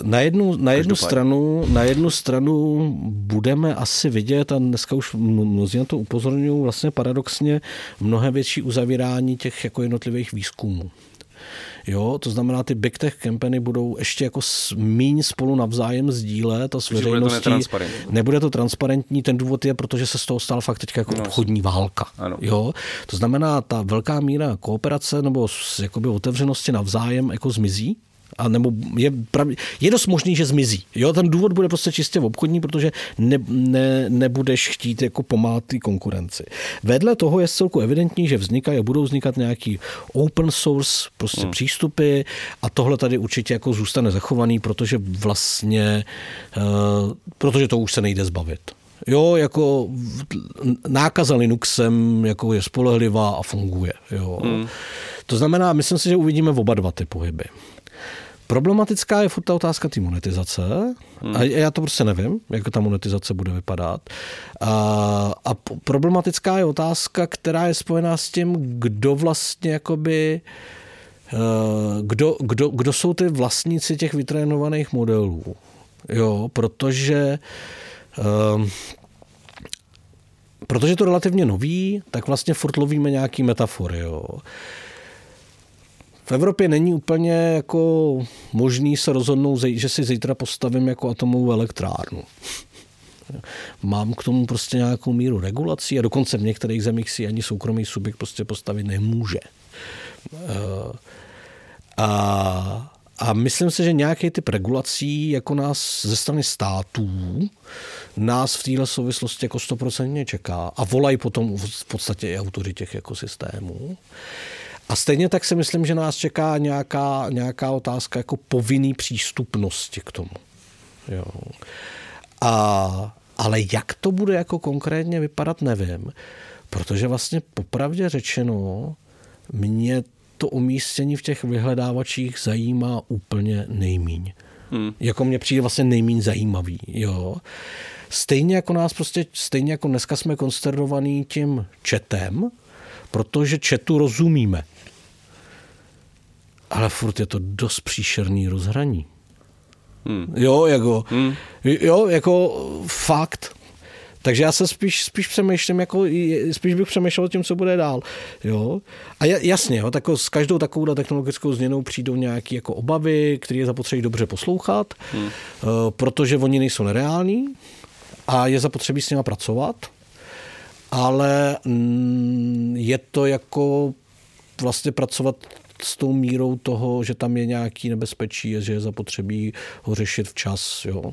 Speaker 5: Na jednu, na, jednu stranu, na jednu stranu budeme asi vidět, a dneska už mnozí na to upozorňují, vlastně paradoxně mnohem větší uzavírání těch jako jednotlivých výzkumů. Jo, to znamená, ty big tech campany budou ještě jako míň spolu navzájem sdílet a s veřejností.
Speaker 3: Bude to
Speaker 5: nebude to transparentní. Ten důvod je, protože se z toho stala fakt teď jako no, obchodní válka.
Speaker 3: Ano.
Speaker 5: Jo, to znamená, ta velká míra kooperace nebo jakoby otevřenosti navzájem jako zmizí a nebo je, prav, je dost možný, že zmizí. Jo, ten důvod bude prostě čistě obchodní, protože ne, ne, nebudeš chtít jako pomáhat té konkurenci. Vedle toho je celku evidentní, že vznikají a budou vznikat nějaký open source prostě hmm. přístupy a tohle tady určitě jako zůstane zachovaný, protože vlastně, uh, protože to už se nejde zbavit. Jo, jako nákaza Linuxem jako je spolehlivá a funguje. Jo. Hmm. To znamená, myslím si, že uvidíme oba dva ty pohyby. Problematická je furt ta otázka té monetizace. Hmm. A já to prostě nevím, jak ta monetizace bude vypadat. A, a problematická je otázka, která je spojená s tím, kdo vlastně jakoby eh, kdo, kdo, kdo jsou ty vlastníci těch vytrénovaných modelů. Jo, protože um, protože to relativně nový, tak vlastně furt lovíme nějaký metafory. Jo. V Evropě není úplně jako možný se rozhodnout, že si zítra postavím jako atomovou elektrárnu. Mám k tomu prostě nějakou míru regulací a dokonce v některých zemích si ani soukromý subjekt prostě postavit nemůže. Eh, a, a myslím si, že nějaký typ regulací jako nás ze strany států nás v této souvislosti jako stoprocentně čeká a volají potom v podstatě i autory těch ekosystémů. A stejně tak si myslím, že nás čeká nějaká, nějaká otázka jako povinný přístupnosti k tomu. Jo. A, ale jak to bude jako konkrétně vypadat, nevím. Protože vlastně popravdě řečeno, mě to umístění v těch vyhledávačích zajímá úplně nejmíň. Hmm. Jako mě přijde vlastně nejmíň zajímavý. Jo. Stejně jako nás prostě, stejně jako dneska jsme konsternovaný tím četem, protože četu rozumíme ale furt je to dost příšerný rozhraní. Hmm. Jo, jako, hmm. jo, jako fakt. Takže já se spíš, spíš přemýšlím, jako, spíš bych přemýšlel o tím, co bude dál. Jo? A jasně, jo, tako, s každou takovou technologickou změnou přijdou nějaké jako obavy, které je zapotřebí dobře poslouchat, hmm. uh, protože oni nejsou nereální a je zapotřebí s nimi pracovat, ale mm, je to jako vlastně pracovat s tou mírou toho, že tam je nějaký nebezpečí, že je zapotřebí ho řešit včas. Jo.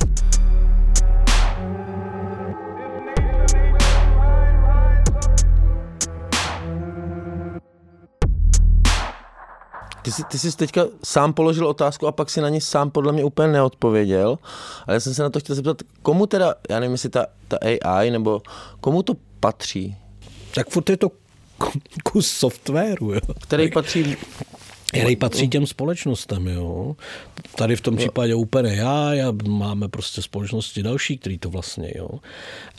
Speaker 4: Ty jsi, ty jsi teďka sám položil otázku a pak si na ní sám podle mě úplně neodpověděl. Ale já jsem se na to chtěl zeptat, komu teda, já nevím, jestli ta, ta AI, nebo komu to patří?
Speaker 5: Tak furt je to kus softwaru, jo.
Speaker 4: Který patří
Speaker 5: který patří těm společnostem. Jo. Tady v tom případě úplně já, já máme prostě společnosti další, který to vlastně. Jo.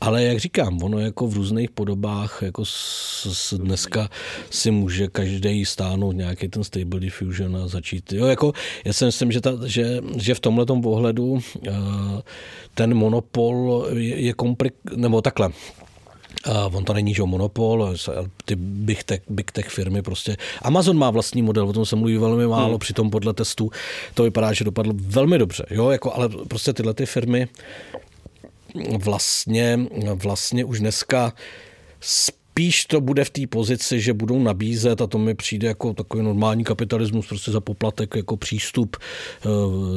Speaker 5: Ale jak říkám, ono jako v různých podobách, jako s, s dneska si může každý stáhnout nějaký ten Stable Diffusion a začít. Jo, jako, já si myslím, že, ta, že, že v tomhle ohledu uh, ten monopol je, je komplik, nebo takhle, Uh, on to není, že monopol, ty big tech, big tech firmy prostě. Amazon má vlastní model, o tom se mluví velmi málo, hmm. přitom podle testů to vypadá, že dopadlo velmi dobře, jo, jako, ale prostě tyhle ty firmy vlastně, vlastně už dneska spíš to bude v té pozici, že budou nabízet, a to mi přijde jako takový normální kapitalismus, prostě za poplatek jako přístup uh,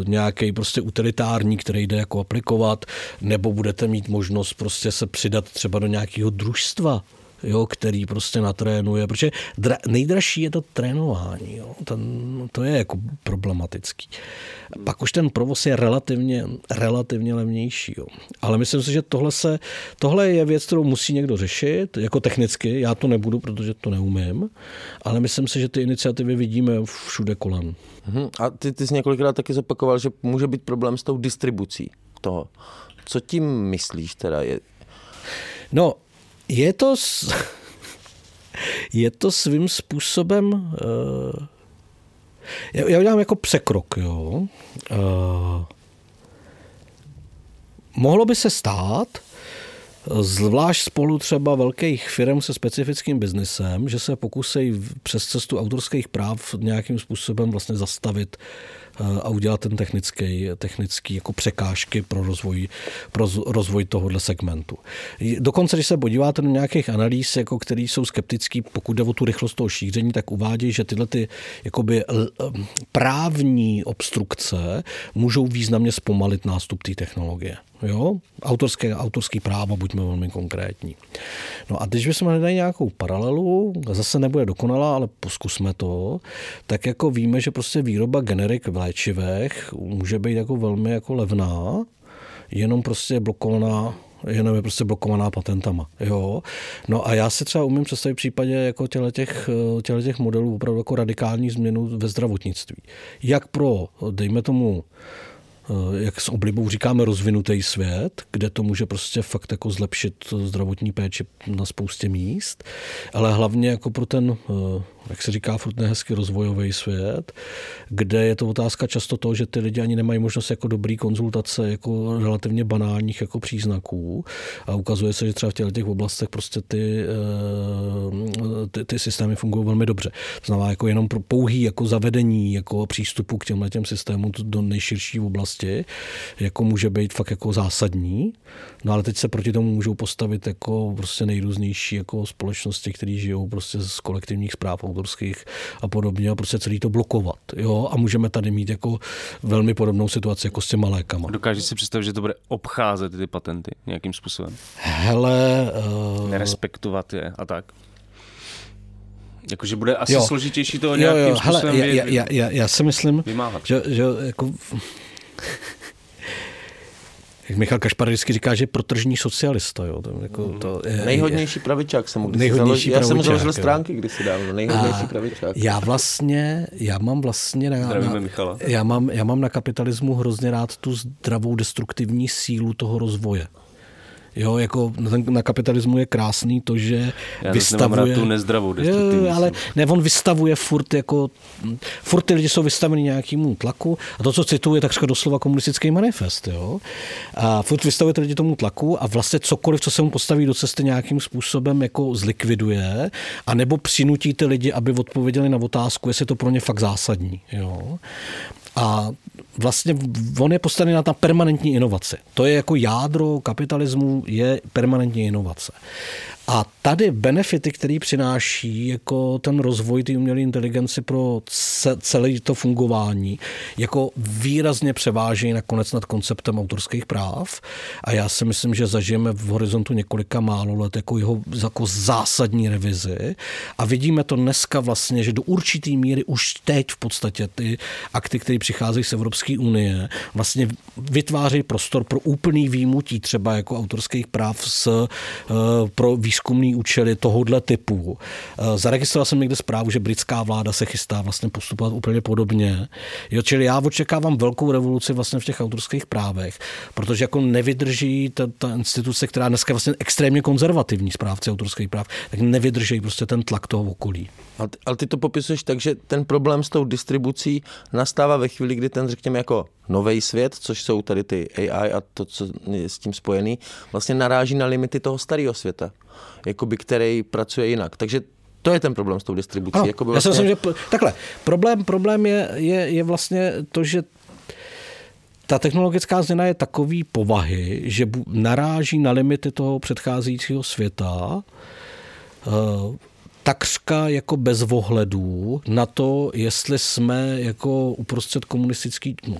Speaker 5: nějaký prostě utilitární, který jde jako aplikovat, nebo budete mít možnost prostě se přidat třeba do nějakého družstva, jo, který prostě natrénuje, protože dra, nejdražší je to trénování, jo, ten, to je jako problematický. Pak už ten provoz je relativně, relativně levnější, jo. ale myslím si, že tohle, se, tohle je věc, kterou musí někdo řešit, jako technicky, já to nebudu, protože to neumím, ale myslím si, že ty iniciativy vidíme všude kolem.
Speaker 4: Mhm. A ty, ty jsi několikrát taky zopakoval, že může být problém s tou distribucí toho. Co tím myslíš teda? Je...
Speaker 5: No, je to, je to svým způsobem, uh, já udělám jako překrok, jo. Uh, mohlo by se stát, zvlášť spolu třeba velkých firm se specifickým biznesem, že se pokusí přes cestu autorských práv nějakým způsobem vlastně zastavit a udělat ten technický, technický jako překážky pro rozvoj, pro rozvoj tohohle segmentu. Dokonce, když se podíváte do nějakých analýz, jako který jsou skeptický, pokud jde o tu rychlost toho šíření, tak uvádějí, že tyhle ty jakoby právní obstrukce můžou významně zpomalit nástup té technologie. Jo? Autorské, autorský práva, buďme velmi konkrétní. No a když bychom hledali nějakou paralelu, zase nebude dokonalá, ale poskusme to, tak jako víme, že prostě výroba generik v léčivech může být jako velmi jako levná, jenom prostě blokovaná jenom je prostě blokovaná patentama. Jo? No a já si třeba umím představit v případě jako těch, těch modelů opravdu jako radikální změnu ve zdravotnictví. Jak pro, dejme tomu, jak s oblibou říkáme, rozvinutý svět, kde to může prostě fakt jako zlepšit zdravotní péči na spoustě míst, ale hlavně jako pro ten eh, jak se říká, furt nehezky rozvojový svět, kde je to otázka často toho, že ty lidi ani nemají možnost jako dobrý konzultace jako relativně banálních jako příznaků a ukazuje se, že třeba v těch, těch oblastech prostě ty, eh, ty, ty systémy fungují velmi dobře. To znamená jako jenom pro pouhý jako zavedení jako přístupu k těmhle těm systémům do nejširší oblasti jako může být fakt jako zásadní. No ale teď se proti tomu můžou postavit jako prostě nejrůznější jako společnosti, které žijou prostě z kolektivních zpráv autorských a podobně a prostě celý to blokovat. Jo? A můžeme tady mít jako velmi podobnou situaci jako s těma lékama.
Speaker 3: Dokážeš si představit, že to bude obcházet ty patenty nějakým způsobem?
Speaker 5: Hele...
Speaker 3: Uh... Nerespektovat je a tak? Jakože bude asi jo. složitější to nějakým jo, jo. způsobem
Speaker 5: Hele, já, já, já, já si myslím, vymáhat. že, že jako jak Michal Kašpar vždycky říká, že je protržní socialista. Jo. To, jako, to
Speaker 4: je, nejhodnější pravičák jsem mu nejhodnější založil, Já jsem mu založil stránky kdysi dávno, nejhodnější a pravičák.
Speaker 5: Já vlastně, já mám vlastně na, na, já, mám, já mám na kapitalismu hrozně rád tu zdravou destruktivní sílu toho rozvoje. Jo, jako na, na kapitalismu je krásný to, že
Speaker 3: Já
Speaker 5: vystavuje...
Speaker 3: tu nezdravou
Speaker 5: jo, ale ne, on vystavuje furt jako... Furt ty lidi jsou vystaveni nějakému tlaku a to, co cituje, tak doslova komunistický manifest, jo. A furt vystavuje ty lidi tomu tlaku a vlastně cokoliv, co se mu postaví do cesty nějakým způsobem jako zlikviduje a nebo přinutí ty lidi, aby odpověděli na otázku, jestli je to pro ně fakt zásadní, jo. A vlastně on je postavený na ta permanentní inovace. To je jako jádro kapitalismu, je permanentní inovace. A tady benefity, který přináší jako ten rozvoj té umělé inteligence pro celé to fungování, jako výrazně převáží nakonec nad konceptem autorských práv. A já si myslím, že zažijeme v horizontu několika málo let jako jeho jako zásadní revizi. A vidíme to dneska vlastně, že do určitý míry už teď v podstatě ty akty, které přicházejí z Evropské unie, vlastně vytvářejí prostor pro úplný výjimutí třeba jako autorských práv s, uh, pro výzkum výzkumný účely tohohle typu. Eh, zaregistroval jsem někde zprávu, že britská vláda se chystá vlastně postupovat úplně podobně. Jo, čili já očekávám velkou revoluci vlastně v těch autorských právech, protože jako nevydrží ta, ta instituce, která dneska je vlastně extrémně konzervativní správce autorských práv, tak nevydrží prostě ten tlak toho okolí.
Speaker 4: Ale ty, ale ty to popisuješ tak, že ten problém s tou distribucí nastává ve chvíli, kdy ten, řekněme, jako nový svět, což jsou tady ty AI a to, co je s tím spojený, vlastně naráží na limity toho starého světa, jakoby, který pracuje jinak. Takže to je ten problém s tou distribucí.
Speaker 5: Ano,
Speaker 4: jakoby
Speaker 5: vlastně... Já si myslím, že takhle, problém, problém je, je, je vlastně to, že ta technologická změna je takový povahy, že naráží na limity toho předcházejícího světa, takřka jako bez ohledů na to, jestli jsme jako uprostřed komunistický, no,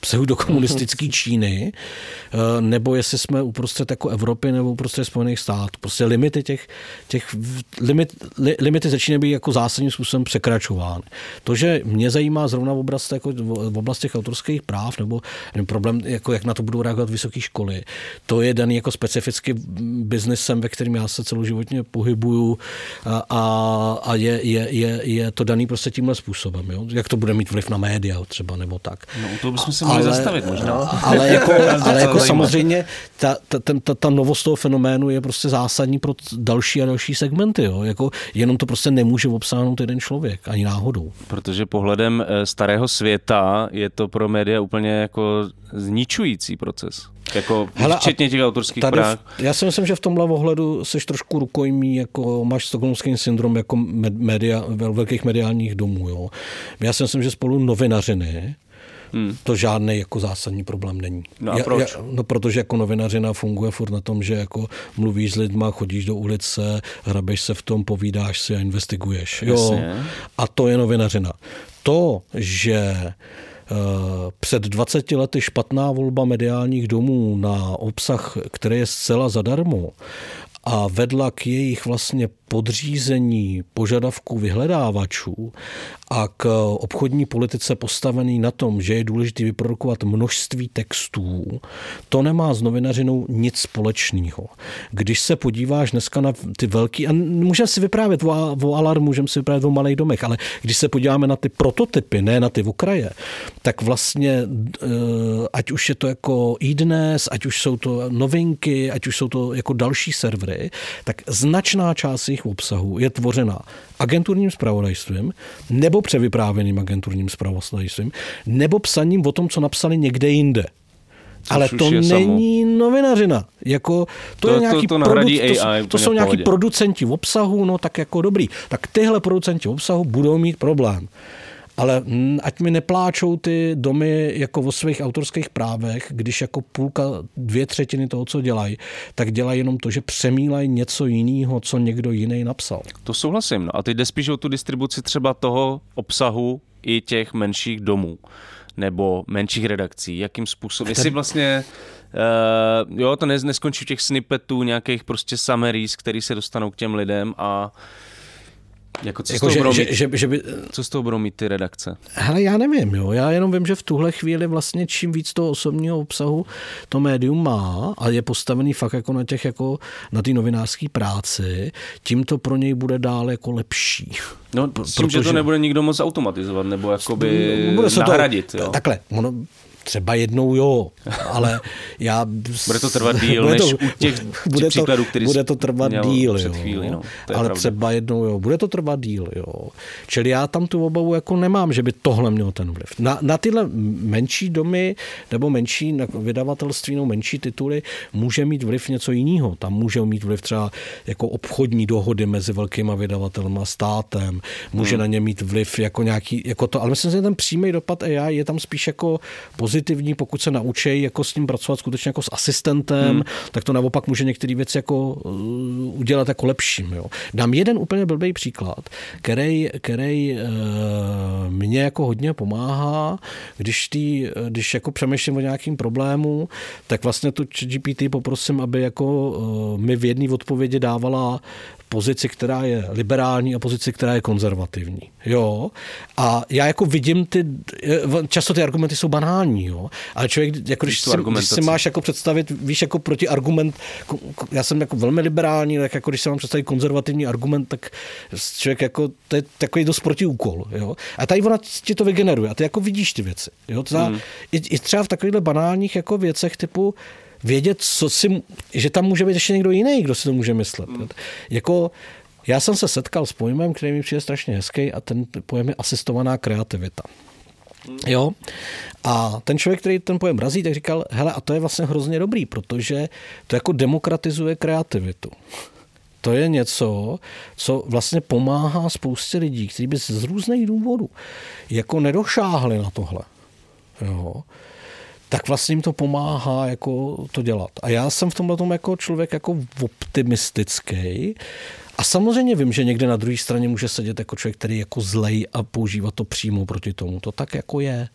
Speaker 5: pseudokomunistické Číny, eh, nebo jestli jsme uprostřed jako Evropy nebo uprostřed Spojených států. Prostě limity těch, těch limit, li, limity začínají být jako zásadním způsobem překračovány. To, že mě zajímá zrovna v oblasti, jako v oblasti těch autorských práv, nebo nevím, problém, jako jak na to budou reagovat vysoké školy, to je daný jako specificky biznesem, ve kterém já se celoživotně pohybuju a, a, a je, je, je, je, to daný prostě tímhle způsobem. Jo? Jak to bude mít vliv na média třeba nebo tak.
Speaker 3: No, to bychom se mohli ale, zastavit možná.
Speaker 5: No, ale jako, ale jako samozřejmě ta, ta, ta, ta novost toho fenoménu je prostě zásadní pro další a další segmenty. Jo. Jako, jenom to prostě nemůže obsáhnout jeden člověk, ani náhodou.
Speaker 3: Protože pohledem eh, starého světa je to pro média úplně jako zničující proces. Jako Hele, včetně těch autorských tady, práv.
Speaker 5: Já si myslím, že v tomhle ohledu jsi trošku rukojmí, jako máš stokholmský syndrom jako media, velkých mediálních domů. Jo. Já si myslím, že spolu novinařiny hmm. to žádný jako zásadní problém není.
Speaker 3: No a proč?
Speaker 5: Já, no protože jako novinařina funguje furt na tom, že jako mluvíš s lidma, chodíš do ulice, hrabeš se v tom, povídáš si a investiguješ. Jo. A to je novinařina. To, že eh, před 20 lety špatná volba mediálních domů na obsah, který je zcela zadarmo a vedla k jejich vlastně podřízení požadavků vyhledávačů a k obchodní politice postavený na tom, že je důležité vyprodukovat množství textů, to nemá s novinařinou nic společného. Když se podíváš dneska na ty velký, a můžeme si vyprávět o, alarmu, můžeme si vyprávět o malých domech, ale když se podíváme na ty prototypy, ne na ty okraje, tak vlastně, eh, ať už je to jako e-dnes, ať už jsou to novinky, ať už jsou to jako další servery, tak značná část jejich obsahu je tvořena agenturním spravodajstvím nebo převyprávěným agenturním spravodajstvím nebo psaním o tom, co napsali někde jinde. Což Ale to není samo. novinařina. Jako, to, to, je nějaký
Speaker 3: to, to,
Speaker 5: produ- AI, to, to jsou nějaký producenti obsahu, no tak jako dobrý. Tak tyhle producenti obsahu budou mít problém ale ať mi nepláčou ty domy jako o svých autorských právech, když jako půlka, dvě třetiny toho, co dělají, tak dělají jenom to, že přemílají něco jiného, co někdo jiný napsal.
Speaker 3: To souhlasím. No a teď jde spíš o tu distribuci třeba toho obsahu i těch menších domů nebo menších redakcí, jakým způsobem, jestli vlastně Uh, jo, to neskončí v těch snippetů, nějakých prostě summaries, který se dostanou k těm lidem a jako co, jako, že, že, že, že by... co z toho budou mít ty redakce?
Speaker 5: Hele, já nevím, jo. Já jenom vím, že v tuhle chvíli vlastně čím víc toho osobního obsahu to médium má a je postavený fakt jako na těch jako na té novinářské práci, tím to pro něj bude dál jako lepší.
Speaker 3: No, tím, protože... že to nebude nikdo moc automatizovat nebo jakoby bude se nahradit.
Speaker 5: To, jo? Takhle, ono, Třeba jednou jo, ale já...
Speaker 3: Bude to trvat díl bude to, než u těch
Speaker 5: bude
Speaker 3: to, příkladů, který
Speaker 5: Bude to trvat díl,
Speaker 3: před chvíli, no,
Speaker 5: ale pravda. třeba jednou jo, bude to trvat díl, jo. Čili já tam tu obavu jako nemám, že by tohle mělo ten vliv. Na, na tyhle menší domy nebo menší vydavatelství nebo menší tituly může mít vliv něco jiného. Tam může mít vliv třeba jako obchodní dohody mezi velkýma vydavatelem a státem, může hmm. na ně mít vliv jako nějaký, jako to, ale myslím, že ten přímý dopad AI je tam spíš jako pozitivní, pokud se naučí jako s tím pracovat skutečně jako s asistentem, hmm. tak to naopak může některé věci jako uh, udělat jako lepším. Jo. Dám jeden úplně blbý příklad, který, který uh, mě jako hodně pomáhá, když, tý, když jako přemýšlím o nějakým problému, tak vlastně tu GPT poprosím, aby jako uh, mi v jedné odpovědi dávala pozici, která je liberální a pozici, která je konzervativní. Jo? A já jako vidím ty, často ty argumenty jsou banální, jo? ale člověk, jako když, si, když si máš jako představit, víš, jako proti argument, já jsem jako velmi liberální, tak jako když se mám představit konzervativní argument, tak člověk jako, to je takový dost protiúkol. Jo? A tady ona ti to vygeneruje a ty jako vidíš ty věci. Jo? To hmm. i, i, třeba v takovýchhle banálních jako věcech typu, vědět, co si, že tam může být ještě někdo jiný, kdo si to může myslet. Mm. Jako, já jsem se setkal s pojmem, který mi přijde strašně hezký a ten pojem je asistovaná kreativita. Jo? A ten člověk, který ten pojem razí, tak říkal, hele, a to je vlastně hrozně dobrý, protože to jako demokratizuje kreativitu. To je něco, co vlastně pomáhá spoustě lidí, kteří by z různých důvodů jako nedošáhli na tohle. Jo? Tak vlastně jim to pomáhá jako to dělat. A já jsem v tomhle tom jako člověk jako optimistický A samozřejmě vím, že někde na druhé straně může sedět jako člověk, který je jako zlej a používat to přímo proti tomu. To tak jako je.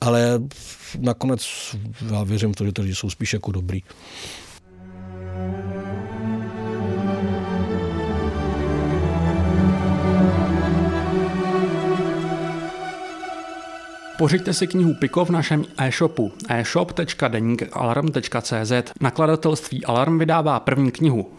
Speaker 5: Ale nakonec já věřím v to, že lidi jsou spíš jako dobrý.
Speaker 6: Pořiďte si knihu Piko v našem e-shopu e-shop.denikalarm.cz. Nakladatelství Alarm vydává první knihu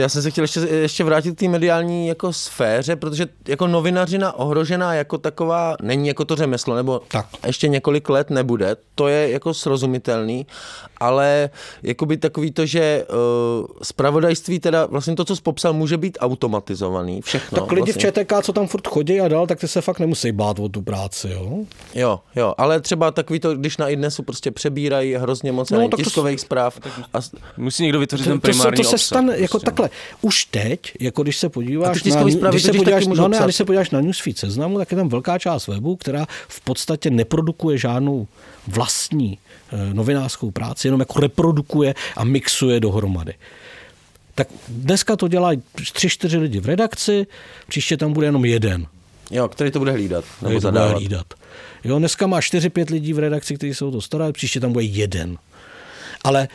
Speaker 4: Já jsem se chtěl ještě, ještě vrátit k té mediální jako sféře, protože jako novinařina ohrožená jako taková není jako to řemeslo, nebo
Speaker 5: Tak.
Speaker 4: ještě několik let nebude, to je jako srozumitelný, ale jakoby takový to, že uh, spravodajství teda vlastně to, co jsi popsal, může být automatizovaný, všechno.
Speaker 5: tak lidi
Speaker 4: vlastně.
Speaker 5: v ČTK, co tam furt chodí a dál, tak ty se fakt nemusí bát o tu práci, jo?
Speaker 4: Jo, jo, ale třeba takový to, když na idnesu prostě přebírají hrozně moc
Speaker 5: No, tak to-
Speaker 4: tiskových zpráv a
Speaker 3: Musí někdo vytvořit
Speaker 5: To,
Speaker 3: ten
Speaker 5: to, se,
Speaker 3: primární
Speaker 5: to se
Speaker 3: obsah,
Speaker 5: stane jako
Speaker 3: prostě.
Speaker 5: Už teď, jako když se podíváš na,
Speaker 4: zprávy
Speaker 5: když se podíváš, no ne,
Speaker 4: psát.
Speaker 5: když se podíváš na Newsfeed seznamu, tak je tam velká část webu, která v podstatě neprodukuje žádnou vlastní eh, novinářskou práci, jenom jako reprodukuje a mixuje dohromady. Tak dneska to dělají tři, čtyři lidi v redakci, příště tam bude jenom jeden.
Speaker 4: jo, který to bude hlídat nebo
Speaker 5: který to bude hlídat. Jo, dneska má 4-5 lidí v redakci, kteří jsou to stará, příště tam bude jeden. Ale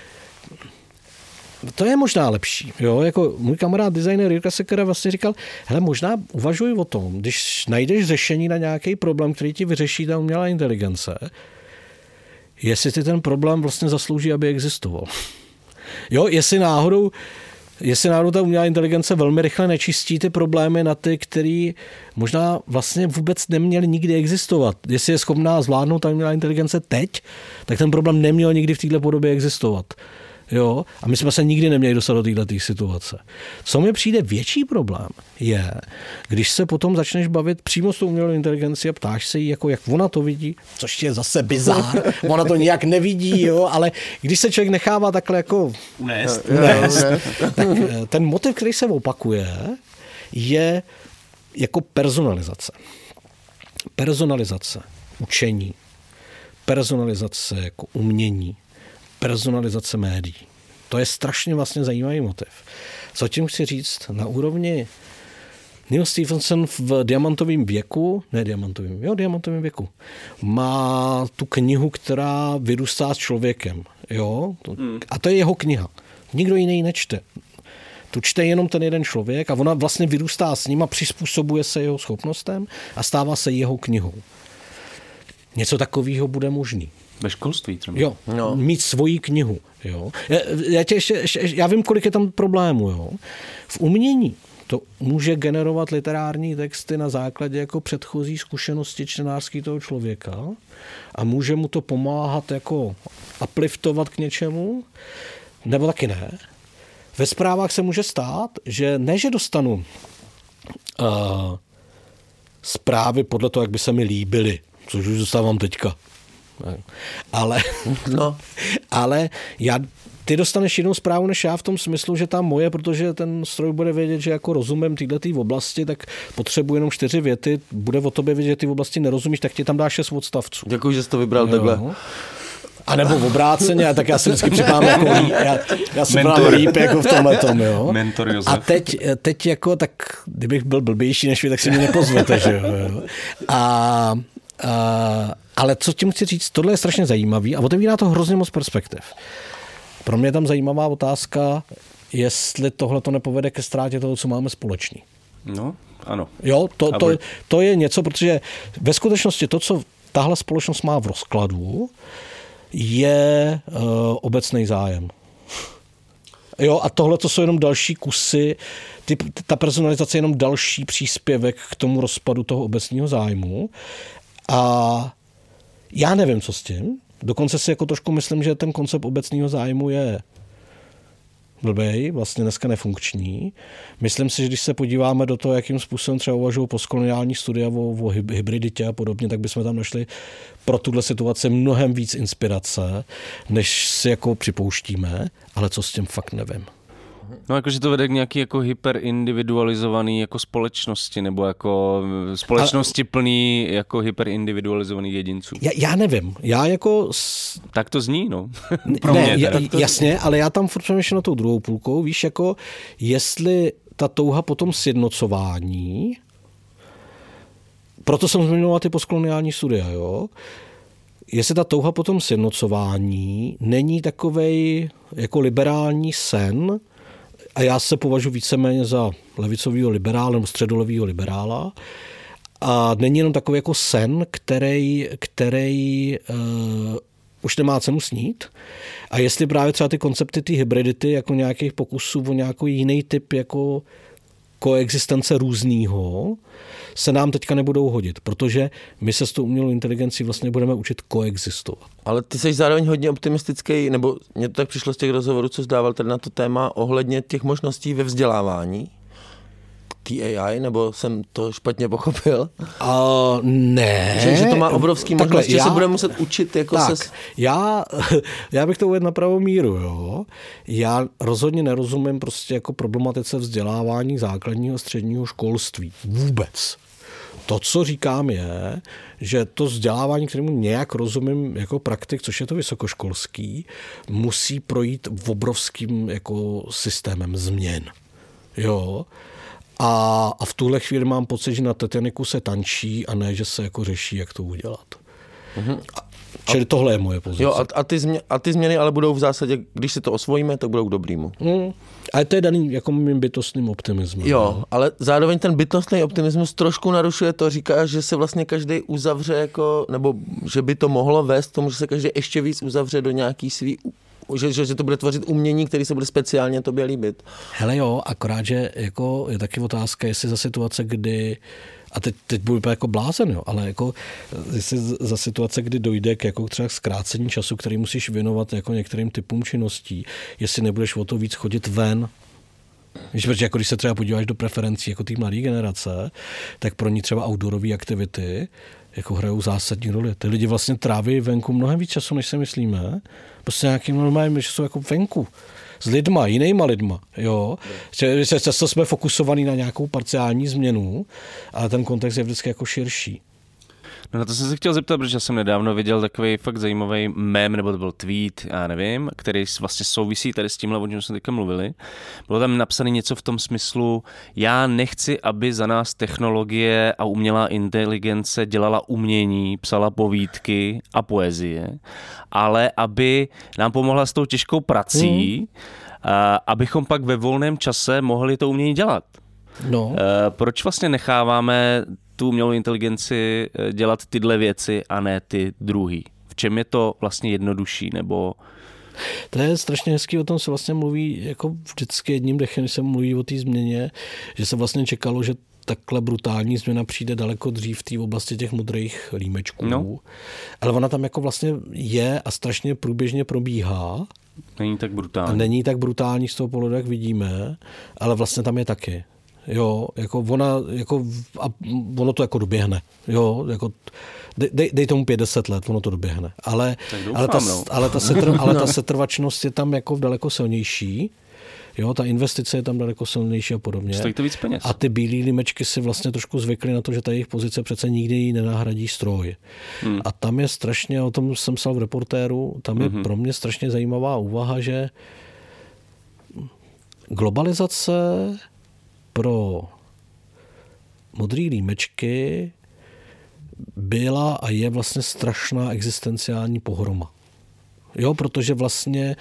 Speaker 5: to je možná lepší. Jo? Jako můj kamarád designer Jirka Sekera vlastně říkal, hele, možná uvažuj o tom, když najdeš řešení na nějaký problém, který ti vyřeší ta umělá inteligence, jestli ty ten problém vlastně zaslouží, aby existoval. Jo, jestli náhodou, jestli náhodou ta umělá inteligence velmi rychle nečistí ty problémy na ty, který možná vlastně vůbec neměli nikdy existovat. Jestli je schopná zvládnout ta umělá inteligence teď, tak ten problém neměl nikdy v této podobě existovat. Jo? A my jsme se nikdy neměli dostat do této situace. Co mi přijde větší problém, je, když se potom začneš bavit přímo s tou umělou inteligencí a ptáš se jí, jako jak ona to vidí, což je zase bizár, ona to nijak nevidí, jo? ale když se člověk nechává takhle jako
Speaker 3: Unést.
Speaker 5: unést, tak eh, ten motiv, který se opakuje, je jako personalizace. Personalizace učení, personalizace jako umění, personalizace médií. To je strašně vlastně zajímavý motiv. Co tím chci říct? Na úrovni Neil Stephenson v diamantovém věku, ne diamantovém, jo, diamantovém věku, má tu knihu, která vyrůstá s člověkem. Jo? To- A to je jeho kniha. Nikdo jiný ji nečte. Tu čte jenom ten jeden člověk a ona vlastně vyrůstá s ním a přizpůsobuje se jeho schopnostem a stává se jeho knihou. Něco takového bude možný.
Speaker 3: Ve školství třeba.
Speaker 5: Jo, no. mít svoji knihu. Jo. Já, já, tě ještě, ještě, já vím, kolik je tam problémů. Jo. V umění to může generovat literární texty na základě jako předchozí zkušenosti čtenářský toho člověka a může mu to pomáhat jako upliftovat k něčemu, nebo taky ne. Ve zprávách se může stát, že ne, že dostanu uh, zprávy podle toho, jak by se mi líbily, což už dostávám teďka. Ale,
Speaker 4: No.
Speaker 5: ale já, ty dostaneš jinou zprávu než já v tom smyslu, že ta moje, protože ten stroj bude vědět, že jako rozumím této oblasti, tak potřebuji jenom čtyři věty, bude o tobě vědět, že ty v oblasti nerozumíš, tak ti tam dáš šest odstavců.
Speaker 4: Děkuji, že jsi to vybral takhle.
Speaker 5: Jo. A nebo v obráceně, tak já si vždycky připadám jako líp, já, já si připadám líp jako v tomhle tom, jo.
Speaker 3: Mentor Josef.
Speaker 5: A teď, teď jako, tak kdybych byl blbější než vy, tak si mě nepozvete, že jo. jo. A, a, ale co tím chci říct, tohle je strašně zajímavý a otevírá to hrozně moc perspektiv. Pro mě je tam zajímavá otázka, jestli tohle to nepovede ke ztrátě toho, co máme společný.
Speaker 3: No, ano.
Speaker 5: Jo, to, to, to je něco, protože ve skutečnosti to, co tahle společnost má v rozkladu, je uh, obecný zájem. Jo, a tohle to jsou jenom další kusy, ty, ta personalizace je jenom další příspěvek k tomu rozpadu toho obecního zájmu. A já nevím, co s tím. Dokonce si jako trošku myslím, že ten koncept obecného zájmu je blbej, vlastně dneska nefunkční. Myslím si, že když se podíváme do toho, jakým způsobem třeba uvažují postkoloniální studia o, o hybriditě a podobně, tak bychom tam našli pro tuhle situaci mnohem víc inspirace, než si jako připouštíme, ale co s tím fakt nevím.
Speaker 3: No jakože to vede k nějaký jako hyperindividualizovaný jako společnosti, nebo jako společnosti A... plný jako hyperindividualizovaných jedinců.
Speaker 5: Já, já nevím, já jako...
Speaker 3: Tak to zní, no.
Speaker 5: Pro ne, mě, to... jasně, ale já tam furt přemýšlím na tou druhou půlkou, víš, jako jestli ta touha potom sjednocování, proto jsem zmiňoval ty postkoloniální studia, jo, jestli ta touha potom sjednocování není takovej jako liberální sen, a já se považuji víceméně za levicového liberála nebo středolevého liberála. A není jenom takový jako sen, který, který uh, už nemá cenu snít. A jestli právě třeba ty koncepty, ty hybridity, jako nějakých pokusů o nějaký jiný typ jako koexistence různýho, se nám teďka nebudou hodit, protože my se s tou umělou inteligencí vlastně budeme učit koexistovat.
Speaker 4: Ale ty jsi zároveň hodně optimistický, nebo mně to tak přišlo z těch rozhovorů, co zdával tady na to téma, ohledně těch možností ve vzdělávání. TAI, nebo jsem to špatně pochopil?
Speaker 5: Uh, ne.
Speaker 4: Že, že to má obrovský Takhle, možnost, já, že se bude muset učit jako
Speaker 5: tak,
Speaker 4: se...
Speaker 5: Já, já bych to uvedl na pravou míru, jo. Já rozhodně nerozumím prostě jako problematice vzdělávání základního a středního školství. Vůbec. To, co říkám, je, že to vzdělávání, kterému nějak rozumím jako praktik, což je to vysokoškolský, musí projít v obrovským jako systémem změn. Jo. A, a v tuhle chvíli mám pocit, že na Titaniku se tančí a ne, že se jako řeší, jak to udělat. Mm-hmm. A, Čili tohle je moje pozice.
Speaker 4: Jo, a, a, ty změ, a ty změny ale budou v zásadě, když si to osvojíme, tak budou k dobrýmu.
Speaker 5: Mm. Ale to je daný jako mým bytostným optimismem.
Speaker 4: Jo, ne? ale zároveň ten bytostný optimismus trošku narušuje to, říká, že se vlastně každý uzavře jako, nebo že by to mohlo vést tomu, že se každý ještě víc uzavře do nějaký svý že, že, že to bude tvořit umění, který se bude speciálně tobě líbit.
Speaker 5: Hele jo, akorát, že jako je taky otázka, jestli za situace, kdy a teď, teď budu jako blázen, jo, ale jako jestli za situace, kdy dojde k jako třeba zkrácení času, který musíš věnovat jako některým typům činností, jestli nebudeš o to víc chodit ven, Víš, protože jako když se třeba podíváš do preferencí jako té mladé generace, tak pro ní třeba outdoorové aktivity jako hrajou zásadní roli. Ty lidi vlastně tráví venku mnohem víc času, než si myslíme. Prostě nějakým normálním, že jsou jako venku s lidma, jinýma lidma. Jo? Často jsme fokusovaní na nějakou parciální změnu, ale ten kontext je vždycky jako širší.
Speaker 3: No na to jsem se chtěl zeptat, protože jsem nedávno viděl takový fakt zajímavý mem, nebo to byl tweet, já nevím, který vlastně souvisí tady s tímhle, o čem jsme teďka mluvili. Bylo tam napsané něco v tom smyslu, já nechci, aby za nás technologie a umělá inteligence dělala umění, psala povídky a poezie, ale aby nám pomohla s tou těžkou prací, hmm. a, abychom pak ve volném čase mohli to umění dělat.
Speaker 5: No.
Speaker 3: Proč vlastně necháváme tu umělou inteligenci eh, dělat tyhle věci a ne ty druhý? V čem je to vlastně jednodušší nebo
Speaker 5: to je strašně hezký, o tom se vlastně mluví jako vždycky jedním dechem, když se mluví o té změně, že se vlastně čekalo, že takhle brutální změna přijde daleko dřív v té oblasti těch modrých límečků. No. Ale ona tam jako vlastně je a strašně průběžně probíhá.
Speaker 3: Není tak brutální.
Speaker 5: A není tak brutální z toho pohledu, jak vidíme, ale vlastně tam je taky. Jo, jako ona, jako, a ono to jako doběhne. Jo, jako, dej, dej tomu 50 let, ono to doběhne. Ale,
Speaker 3: doufám,
Speaker 5: ale, ta,
Speaker 3: no.
Speaker 5: ale, ta setr, ale ta setrvačnost je tam jako daleko silnější. Jo, ta investice je tam daleko silnější a podobně.
Speaker 3: Stojí to víc peněz.
Speaker 5: A ty bílé limečky si vlastně trošku zvykly na to, že ta jejich pozice přece nikdy ji nenahradí stroj. Hmm. A tam je strašně, o tom jsem psal v reportéru, tam je hmm. pro mě strašně zajímavá úvaha, že globalizace pro modrý límečky byla a je vlastně strašná existenciální pohroma. Jo, protože vlastně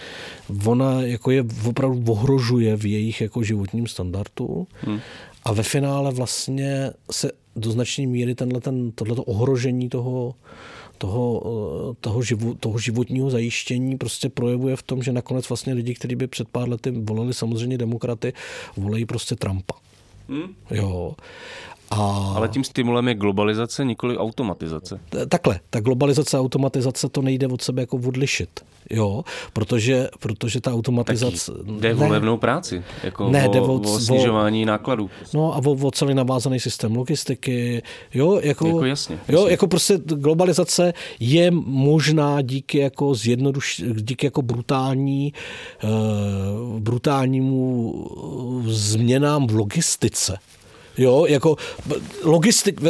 Speaker 5: ona jako je opravdu ohrožuje v jejich jako životním standardu hmm. a ve finále vlastně se do značné míry tenhle, ten, tohleto ohrožení toho, toho, toho, živo, toho životního zajištění prostě projevuje v tom, že nakonec vlastně lidi, kteří by před pár lety volili samozřejmě demokraty, volají prostě Trumpa. Hmm. Jo. A
Speaker 3: Ale tím stimulem je globalizace, nikoli automatizace.
Speaker 5: takhle, ta globalizace a automatizace to nejde od sebe jako odlišit. Jo, protože, protože ta automatizace...
Speaker 3: Jde o levnou práci, jako
Speaker 5: Ne,
Speaker 3: o,
Speaker 5: jde o-
Speaker 3: o snižování nákladů.
Speaker 5: No a o, o celý navázaný systém logistiky, jo, jako,
Speaker 3: Jako jasně,
Speaker 5: jo,
Speaker 3: jasně.
Speaker 5: jako prostě globalizace je možná díky jako zjednoduš, díky jako brutální, uh, brutálnímu eh, změnám v logistice. Jo, jako logistik,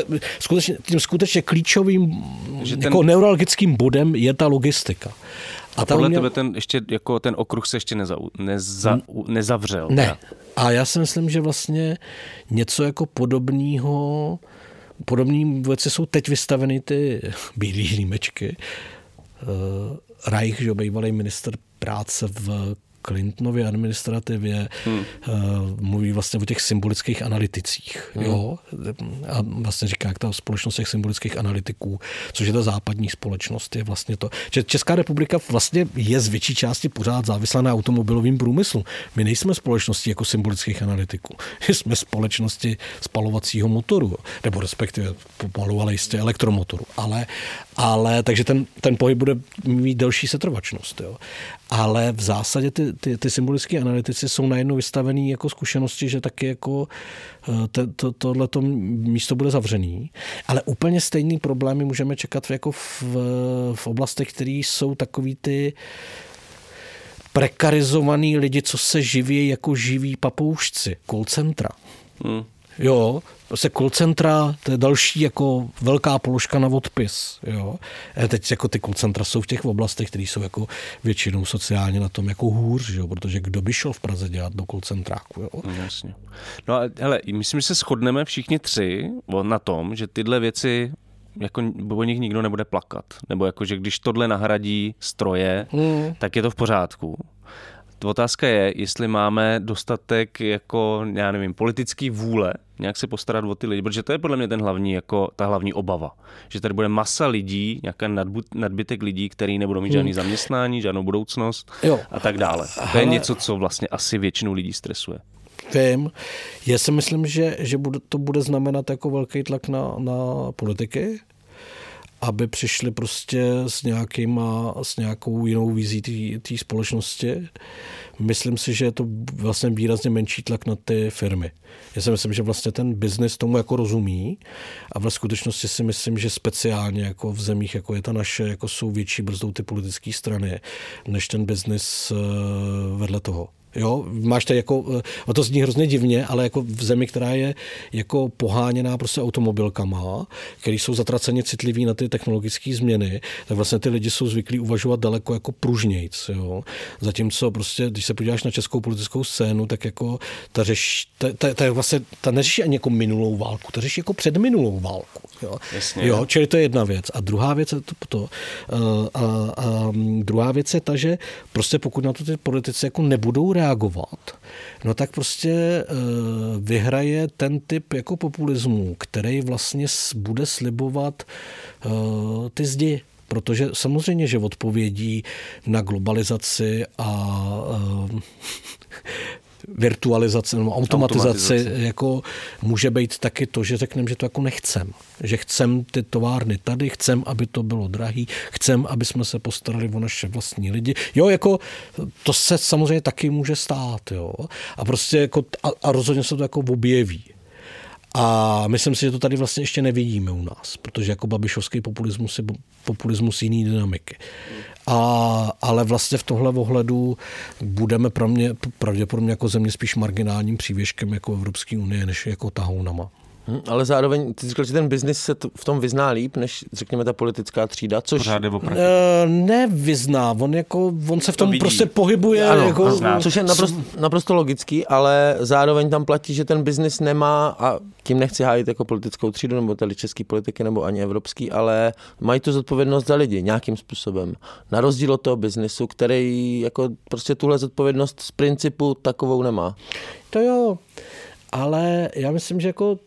Speaker 5: skutečně, tím skutečně klíčovým
Speaker 3: Že ten-
Speaker 5: jako neuralgickým bodem je ta logistika.
Speaker 3: A
Speaker 5: ta
Speaker 3: podle
Speaker 5: uměl-
Speaker 3: tebe ten, ještě, jako ten okruh se ještě neza, neza, nezavřel.
Speaker 5: Ne.
Speaker 3: teda.
Speaker 5: A já si myslím, že vlastně něco jako podobného, podobné věci jsou teď vystaveny ty bílé límečky. Uh, Reich, že bývalý minister práce v Clintonově administrativě hmm. uh, mluví vlastně o těch symbolických analyticích. Hmm. Jo? A vlastně říká, jak ta společnost těch symbolických analytiků, což je ta západní společnost, je vlastně to. Že Česká republika vlastně je z větší části pořád závislá na automobilovém průmyslu. My nejsme společností jako symbolických analytiků. My jsme společnosti spalovacího motoru, nebo respektive pomalu, ale jistě elektromotoru. Ale, ale takže ten, ten pohyb bude mít delší setrvačnost. Jo. Ale v zásadě ty, ty, ty symbolické analytici jsou najednou vystavený jako zkušenosti, že taky jako eh, te, to, tohleto místo bude zavřený. Ale úplně stejný problémy můžeme čekat jako v, v oblastech, které jsou takový ty prekarizovaný lidi, co se živí jako živí papoušci, call centra.
Speaker 3: Hmm.
Speaker 5: Jo, prostě call centra, to je další jako velká položka na odpis. Jo. A teď jako ty call centra jsou v těch oblastech, které jsou jako většinou sociálně na tom jako hůř, jo, protože kdo by šel v Praze dělat do call centráku, jo.
Speaker 3: No, jasně. No a hele, myslím, že se shodneme všichni tři na tom, že tyhle věci jako o nich nikdo nebude plakat. Nebo jako, že když tohle nahradí stroje,
Speaker 5: Hmm.
Speaker 3: tak je to v pořádku. Otázka je, jestli máme dostatek jako, já nevím, politický vůle nějak se postarat o ty lidi, protože to je podle mě ten hlavní, jako ta hlavní obava. Že tady bude masa lidí, nějaký nadbytek lidí, který nebudou mít žádný zaměstnání, žádnou budoucnost
Speaker 5: Jo.
Speaker 3: a tak dále. To je
Speaker 5: Hele.
Speaker 3: něco, co vlastně asi většinu lidí stresuje.
Speaker 5: Vím. Já si myslím, že, že bude, to bude znamenat jako velký tlak na, na politiky, aby přišli prostě s, nějakýma, s nějakou jinou vizí té- společnosti. Myslím si, že je to vlastně výrazně menší tlak na ty firmy. Já si myslím, že vlastně ten biznis tomu jako rozumí a ve skutečnosti si myslím, že speciálně jako v zemích, jako je ta naše, jako jsou větší brzdou ty politické strany, než ten biznis eh, vedle toho. Jo, máš tady jako, eh, a to zní hrozně divně, ale jako v zemi, která je jako poháněná prostě automobilkama, který jsou zatraceně citliví na ty technologické změny, tak vlastně ty lidi jsou zvyklí uvažovat daleko jako pružnějc, jo. Zatímco prostě, když se podíváš na českou politickou scénu, tak jako ta řeš, ta, ta, ta, vlastně, ta neřeší ani jako minulou válku, ta řeší jako předminulou válku, jo.
Speaker 3: Jasně.
Speaker 5: jo čili to je jedna věc. A druhá věc je to, to eh, a, a, druhá věc je ta, že prostě pokud na to ty politici jako nebudou reagovat, no tak prostě eh, vyhraje ten typ jako populismu, který vlastně bude slibovat eh, ty zdi. Protože samozřejmě, že odpovědí na globalizaci a virtualizaci nebo automatizaci,
Speaker 3: Automatizaci.
Speaker 5: jako může být taky to, že řekneme, že to jako nechcem. Že chcem ty továrny tady, chcem, aby to bylo drahý, chcem, aby jsme se postarali o naše vlastní lidi. Jo, jako to se samozřejmě taky může stát, jo. A prostě jako, a, a rozhodně se to jako objeví. A myslím si, že to tady vlastně ještě nevidíme u nás, protože jako babišovský populismus je populismus jiný dynamiky. A, ale vlastně v tohle ohledu budeme pro mě pravděpodobně jako země spíš marginálním přívěškem jako Evropské unie, než jako tahounama.
Speaker 4: Hm, ale zároveň, ty říkal, že ten biznis se t- v tom vyzná líp, než řekněme ta politická třída, což...
Speaker 3: Pořád jde o prachy.
Speaker 5: E, nevyzná, on, jako, on se v tom
Speaker 3: vidí.
Speaker 5: prostě pohybuje.
Speaker 4: Ano,
Speaker 5: jako,
Speaker 4: ano, což je naprosto, naprosto logický, ale zároveň tam platí, že ten biznis nemá, a tím nechci hájit jako politickou třídu, nebo tady český politiky, nebo ani evropský, ale mají tu zodpovědnost za lidi nějakým způsobem. Na rozdíl od toho biznisu, který jako prostě tuhle zodpovědnost z principu takovou nemá.
Speaker 5: To jo, ale já myslím, že jako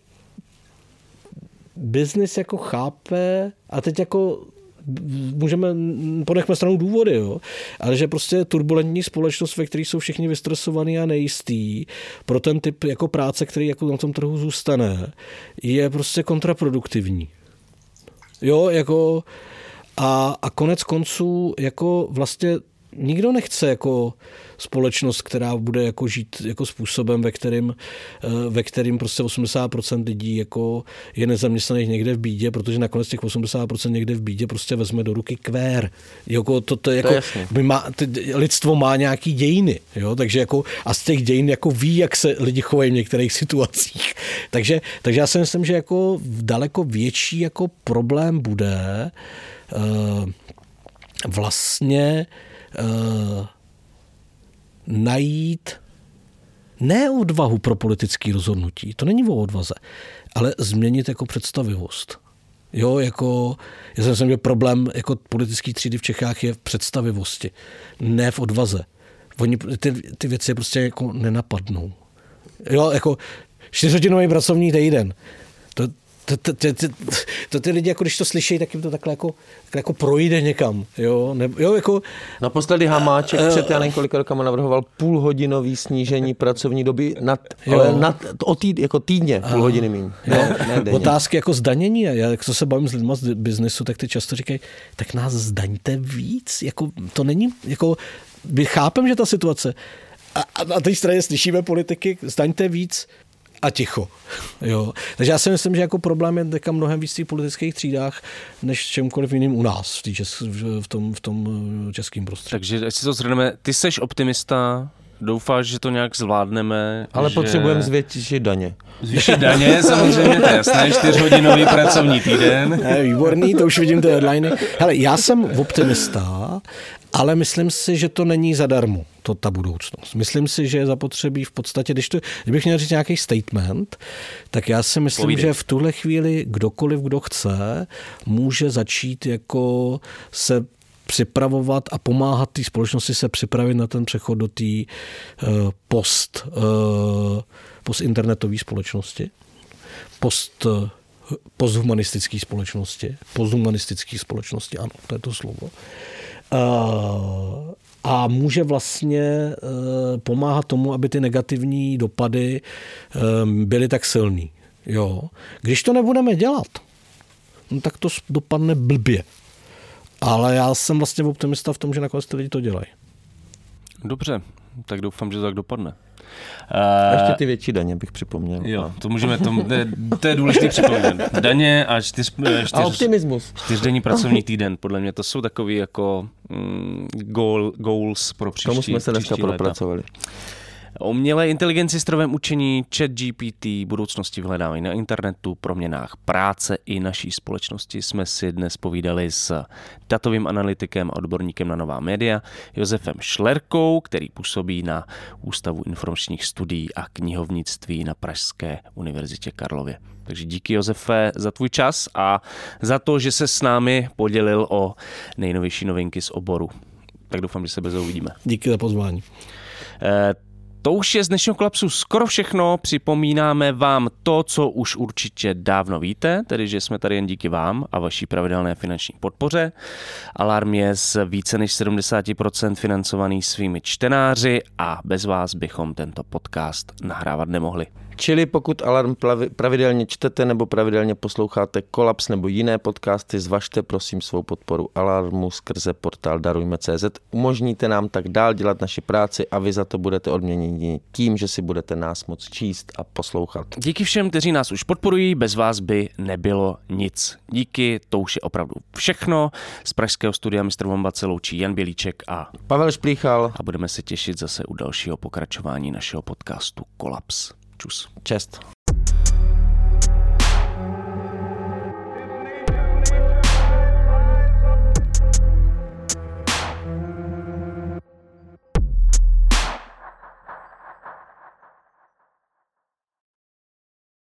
Speaker 5: biznis jako chápe, a teď jako můžeme, ponechme stranou důvody, jo. ale že prostě turbulentní společnost, ve které jsou všichni vystresovaní a nejistý, pro ten typ jako práce, který jako na tom trhu zůstane, je prostě kontraproduktivní. Jo, jako a, a konec konců jako vlastně nikdo nechce jako společnost, která bude jako žít jako způsobem, ve kterým, eh, ve kterým prostě 80% lidí jako je nezaměstnaných někde v bídě, protože nakonec těch 80% někde v bídě prostě vezme do ruky kvér. Jako to, to, jako, to má, ty, lidstvo má nějaký dějiny, jo? takže jako, a z těch dějin jako ví, jak se lidi chovají v některých situacích. takže, takže já si myslím, že jako daleko větší jako problém bude uh, vlastně uh, najít ne odvahu pro politické rozhodnutí, to není o odvaze, ale změnit jako představivost. Jo, jako, já si myslím, že problém jako politické třídy v Čechách je v představivosti, ne v odvaze. Oni ty, ty věci prostě jako nenapadnou. Jo, jako čtyřhodinový pracovní týden. To, to, to, to, to, to ty lidi, jako když to slyší, tak jim to takhle jako, takhle jako projde někam. Jo? Ne, jo, jako,
Speaker 4: Naposledy Hamáček uh, před já několika rokama navrhoval půlhodinový snížení pracovní doby nad, ale nad, o týd, jako týdně půl hodiny méně.
Speaker 5: Ne, ne Otázky jako zdanění. Já, jak se bavím s lidmi z biznesu, tak ty často říkají, tak nás zdaňte víc. Jako, to není, jako, my chápem, že ta situace a, a na té straně slyšíme politiky, zdaňte víc, a ticho. Jo. Takže já si myslím, že jako problém je teďka mnohem víc v politických třídách, než čemkoliv jiným u nás v, čes, v, tom, v tom eh, českém prostředí.
Speaker 3: Takže jestli to zhrneme, ty seš optimista, Doufáš, že to nějak zvládneme.
Speaker 4: Ale
Speaker 3: že...
Speaker 4: potřebujeme zvětšit daně.
Speaker 3: Zvýšit daně, samozřejmě, to je jasné, čtyřhodinový pracovní týden.
Speaker 5: Ne, výborný, to už vidím ty headliny. Hele, já jsem optimista, ale myslím si, že to není zadarmo, to ta budoucnost. Myslím si, že je zapotřebí v podstatě, když to, kdybych měl říct nějaký statement, tak já si myslím, Povídej. že v tuhle chvíli kdokoliv, kdo chce, může začít jako se připravovat a pomáhat té společnosti se připravit na ten přechod do té uh, post, uh, postinternetové společnosti, post, uh, posthumanistické společnosti, posthumanistické společnosti, ano, to je to slovo. A může vlastně pomáhat tomu, aby ty negativní dopady byly tak silný. Jo. Když to nebudeme dělat, no tak to dopadne blbě. Ale já jsem vlastně optimista v tom, že nakonec ty lidi to dělají.
Speaker 3: Dobře, tak doufám, že to tak dopadne.
Speaker 4: A ještě ty větší daně bych připomněl.
Speaker 3: Jo, to můžeme, to, to, je, důležité připomenout. Daně a, čtyř, čtyř,
Speaker 4: a optimismus.
Speaker 3: Čtyřdenní pracovní týden, podle mě to jsou takový jako mm, goal, goals pro příští
Speaker 4: Tomu jsme se dneska propracovali.
Speaker 3: O umělé inteligenci, strojovém učení, chat GPT, budoucnosti vyhledávání na internetu, proměnách práce i naší společnosti jsme si dnes povídali s datovým analytikem a odborníkem na nová média Josefem Šlerkou, který působí na Ústavu informačních studií a knihovnictví na Pražské univerzitě Karlově. Takže díky Josefe za tvůj čas a za to, že se s námi podělil o nejnovější novinky z oboru. Tak doufám, že se bez uvidíme.
Speaker 5: Díky za pozvání.
Speaker 3: To už je z dnešního kolapsu skoro všechno. Připomínáme vám to, co už určitě dávno víte, tedy že jsme tady jen díky vám a vaší pravidelné finanční podpoře. Alarm je z více než 70% financovaný svými čtenáři a bez vás bychom tento podcast nahrávat nemohli.
Speaker 4: Čili pokud Alarm pravidelně čtete nebo pravidelně posloucháte Kolaps nebo jiné podcasty, zvažte prosím svou podporu Alarmu skrze portál Darujme.cz. Umožníte nám tak dál dělat naši práci a vy za to budete odměněni tím, že si budete nás moc číst a poslouchat.
Speaker 3: Díky všem, kteří nás už podporují, bez vás by nebylo nic. Díky, to už je opravdu všechno. Z Pražského studia Mr. Bomba se loučí Jan Bělíček a
Speaker 4: Pavel Šplíchal.
Speaker 3: A budeme se těšit zase u dalšího pokračování našeho podcastu Kolaps. Tschüss.
Speaker 4: chest.